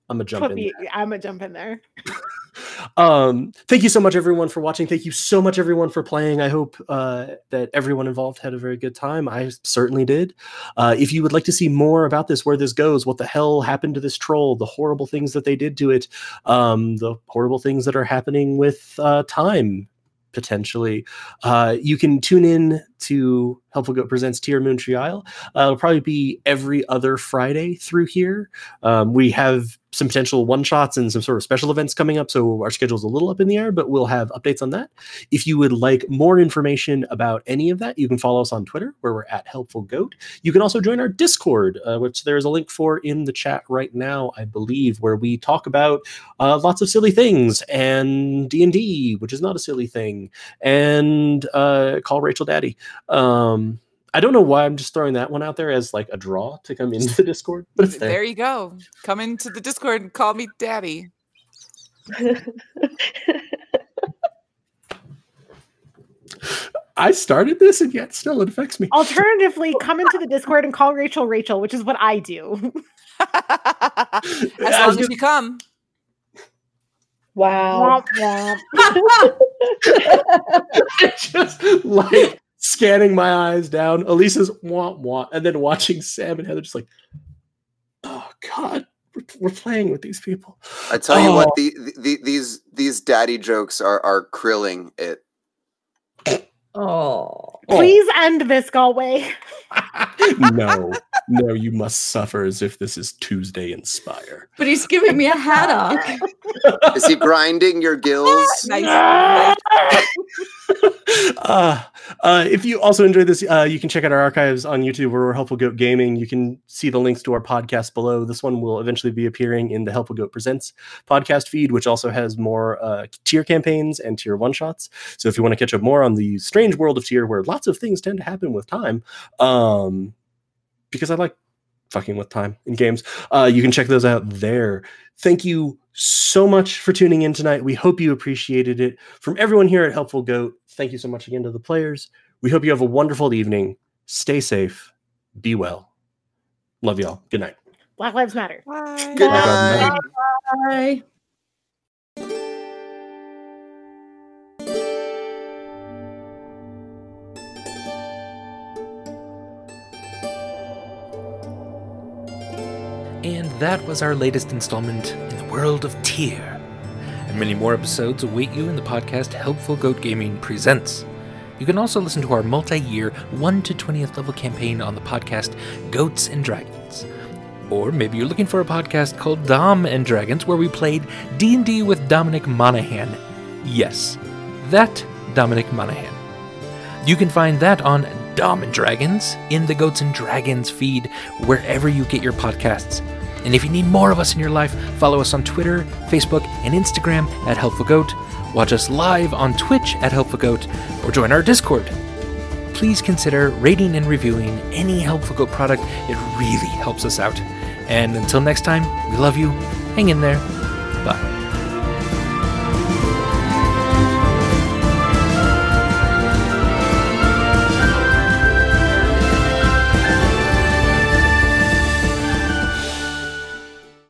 I'm gonna jump in. me, I'm gonna jump in there. (laughs) um thank you so much everyone for watching. Thank you so much everyone for playing. I hope uh that everyone involved had a very good time. I certainly did. Uh if you would like to see more about this where this goes what the hell happened to this troll the horrible things that they did to it um the horrible things that are happening with uh time potentially uh you can tune in to helpful goat presents tier moon tree isle. Uh, it'll probably be every other friday through here. Um, we have some potential one shots and some sort of special events coming up, so our schedule's a little up in the air, but we'll have updates on that. If you would like more information about any of that, you can follow us on Twitter, where we're at Helpful Goat. You can also join our Discord, uh, which there is a link for in the chat right now, I believe, where we talk about uh, lots of silly things and D and D, which is not a silly thing, and uh, call Rachel Daddy. Um, I don't know why I'm just throwing that one out there as like a draw to come into the Discord, but it's there. there you go. Come into the Discord and call me daddy. I started this, and yet still it affects me. Alternatively, (laughs) come into the Discord and call Rachel Rachel, which is what I do. (laughs) as long as you come. Wow. Womp womp. (laughs) just like scanning my eyes down. Elisa's want want, and then watching Sam and Heather just like, oh god, we're, we're playing with these people. I tell you what, Oh. the, the, these these daddy jokes are are krilling it. Oh. Please end this, Galway. (laughs) no, no, you must suffer as if this is Tuesday Inspire. But he's giving me a haddock. (laughs) Is he grinding your gills? (laughs) Nice. nice. uh, uh, if you also enjoyed this, uh, you can check out our archives on YouTube where we're Helpful Goat Gaming. You can see the links to our podcast below. This one will eventually be appearing in the Helpful Goat Presents podcast feed, which also has more uh, tier campaigns and tier one shots. So if you want to catch up more on the strange world of tier where lots of things tend to happen with time, um, because I like fucking with time in games, uh, you can check those out there. Thank you so much for tuning in tonight. We hope you appreciated it. From everyone here at Helpful Goat, thank you so much again to the players. We hope you have a wonderful evening. Stay safe. Be well. Love y'all. Good night. Black Lives Matter. Bye. Good Bye. night. Bye. That was our latest installment in the world of tier. And many more episodes await you in the podcast Helpful Goat Gaming Presents. You can also listen to our multi-year 1 to 20th level campaign on the podcast Goats and Dragons. Or maybe you're looking for a podcast called Dom and Dragons where we played D&D with Dominic Monaghan. Yes, that Dominic Monaghan. You can find that on Dom and Dragons in the Goats and Dragons feed wherever you get your podcasts. And if you need more of us in your life, follow us on Twitter, Facebook, and Instagram at Helpful Goat. Watch us live on Twitch at Helpful Goat, or join our Discord. Please consider rating and reviewing any Helpful Goat product. It really helps us out. And until next time, we love you. Hang in there.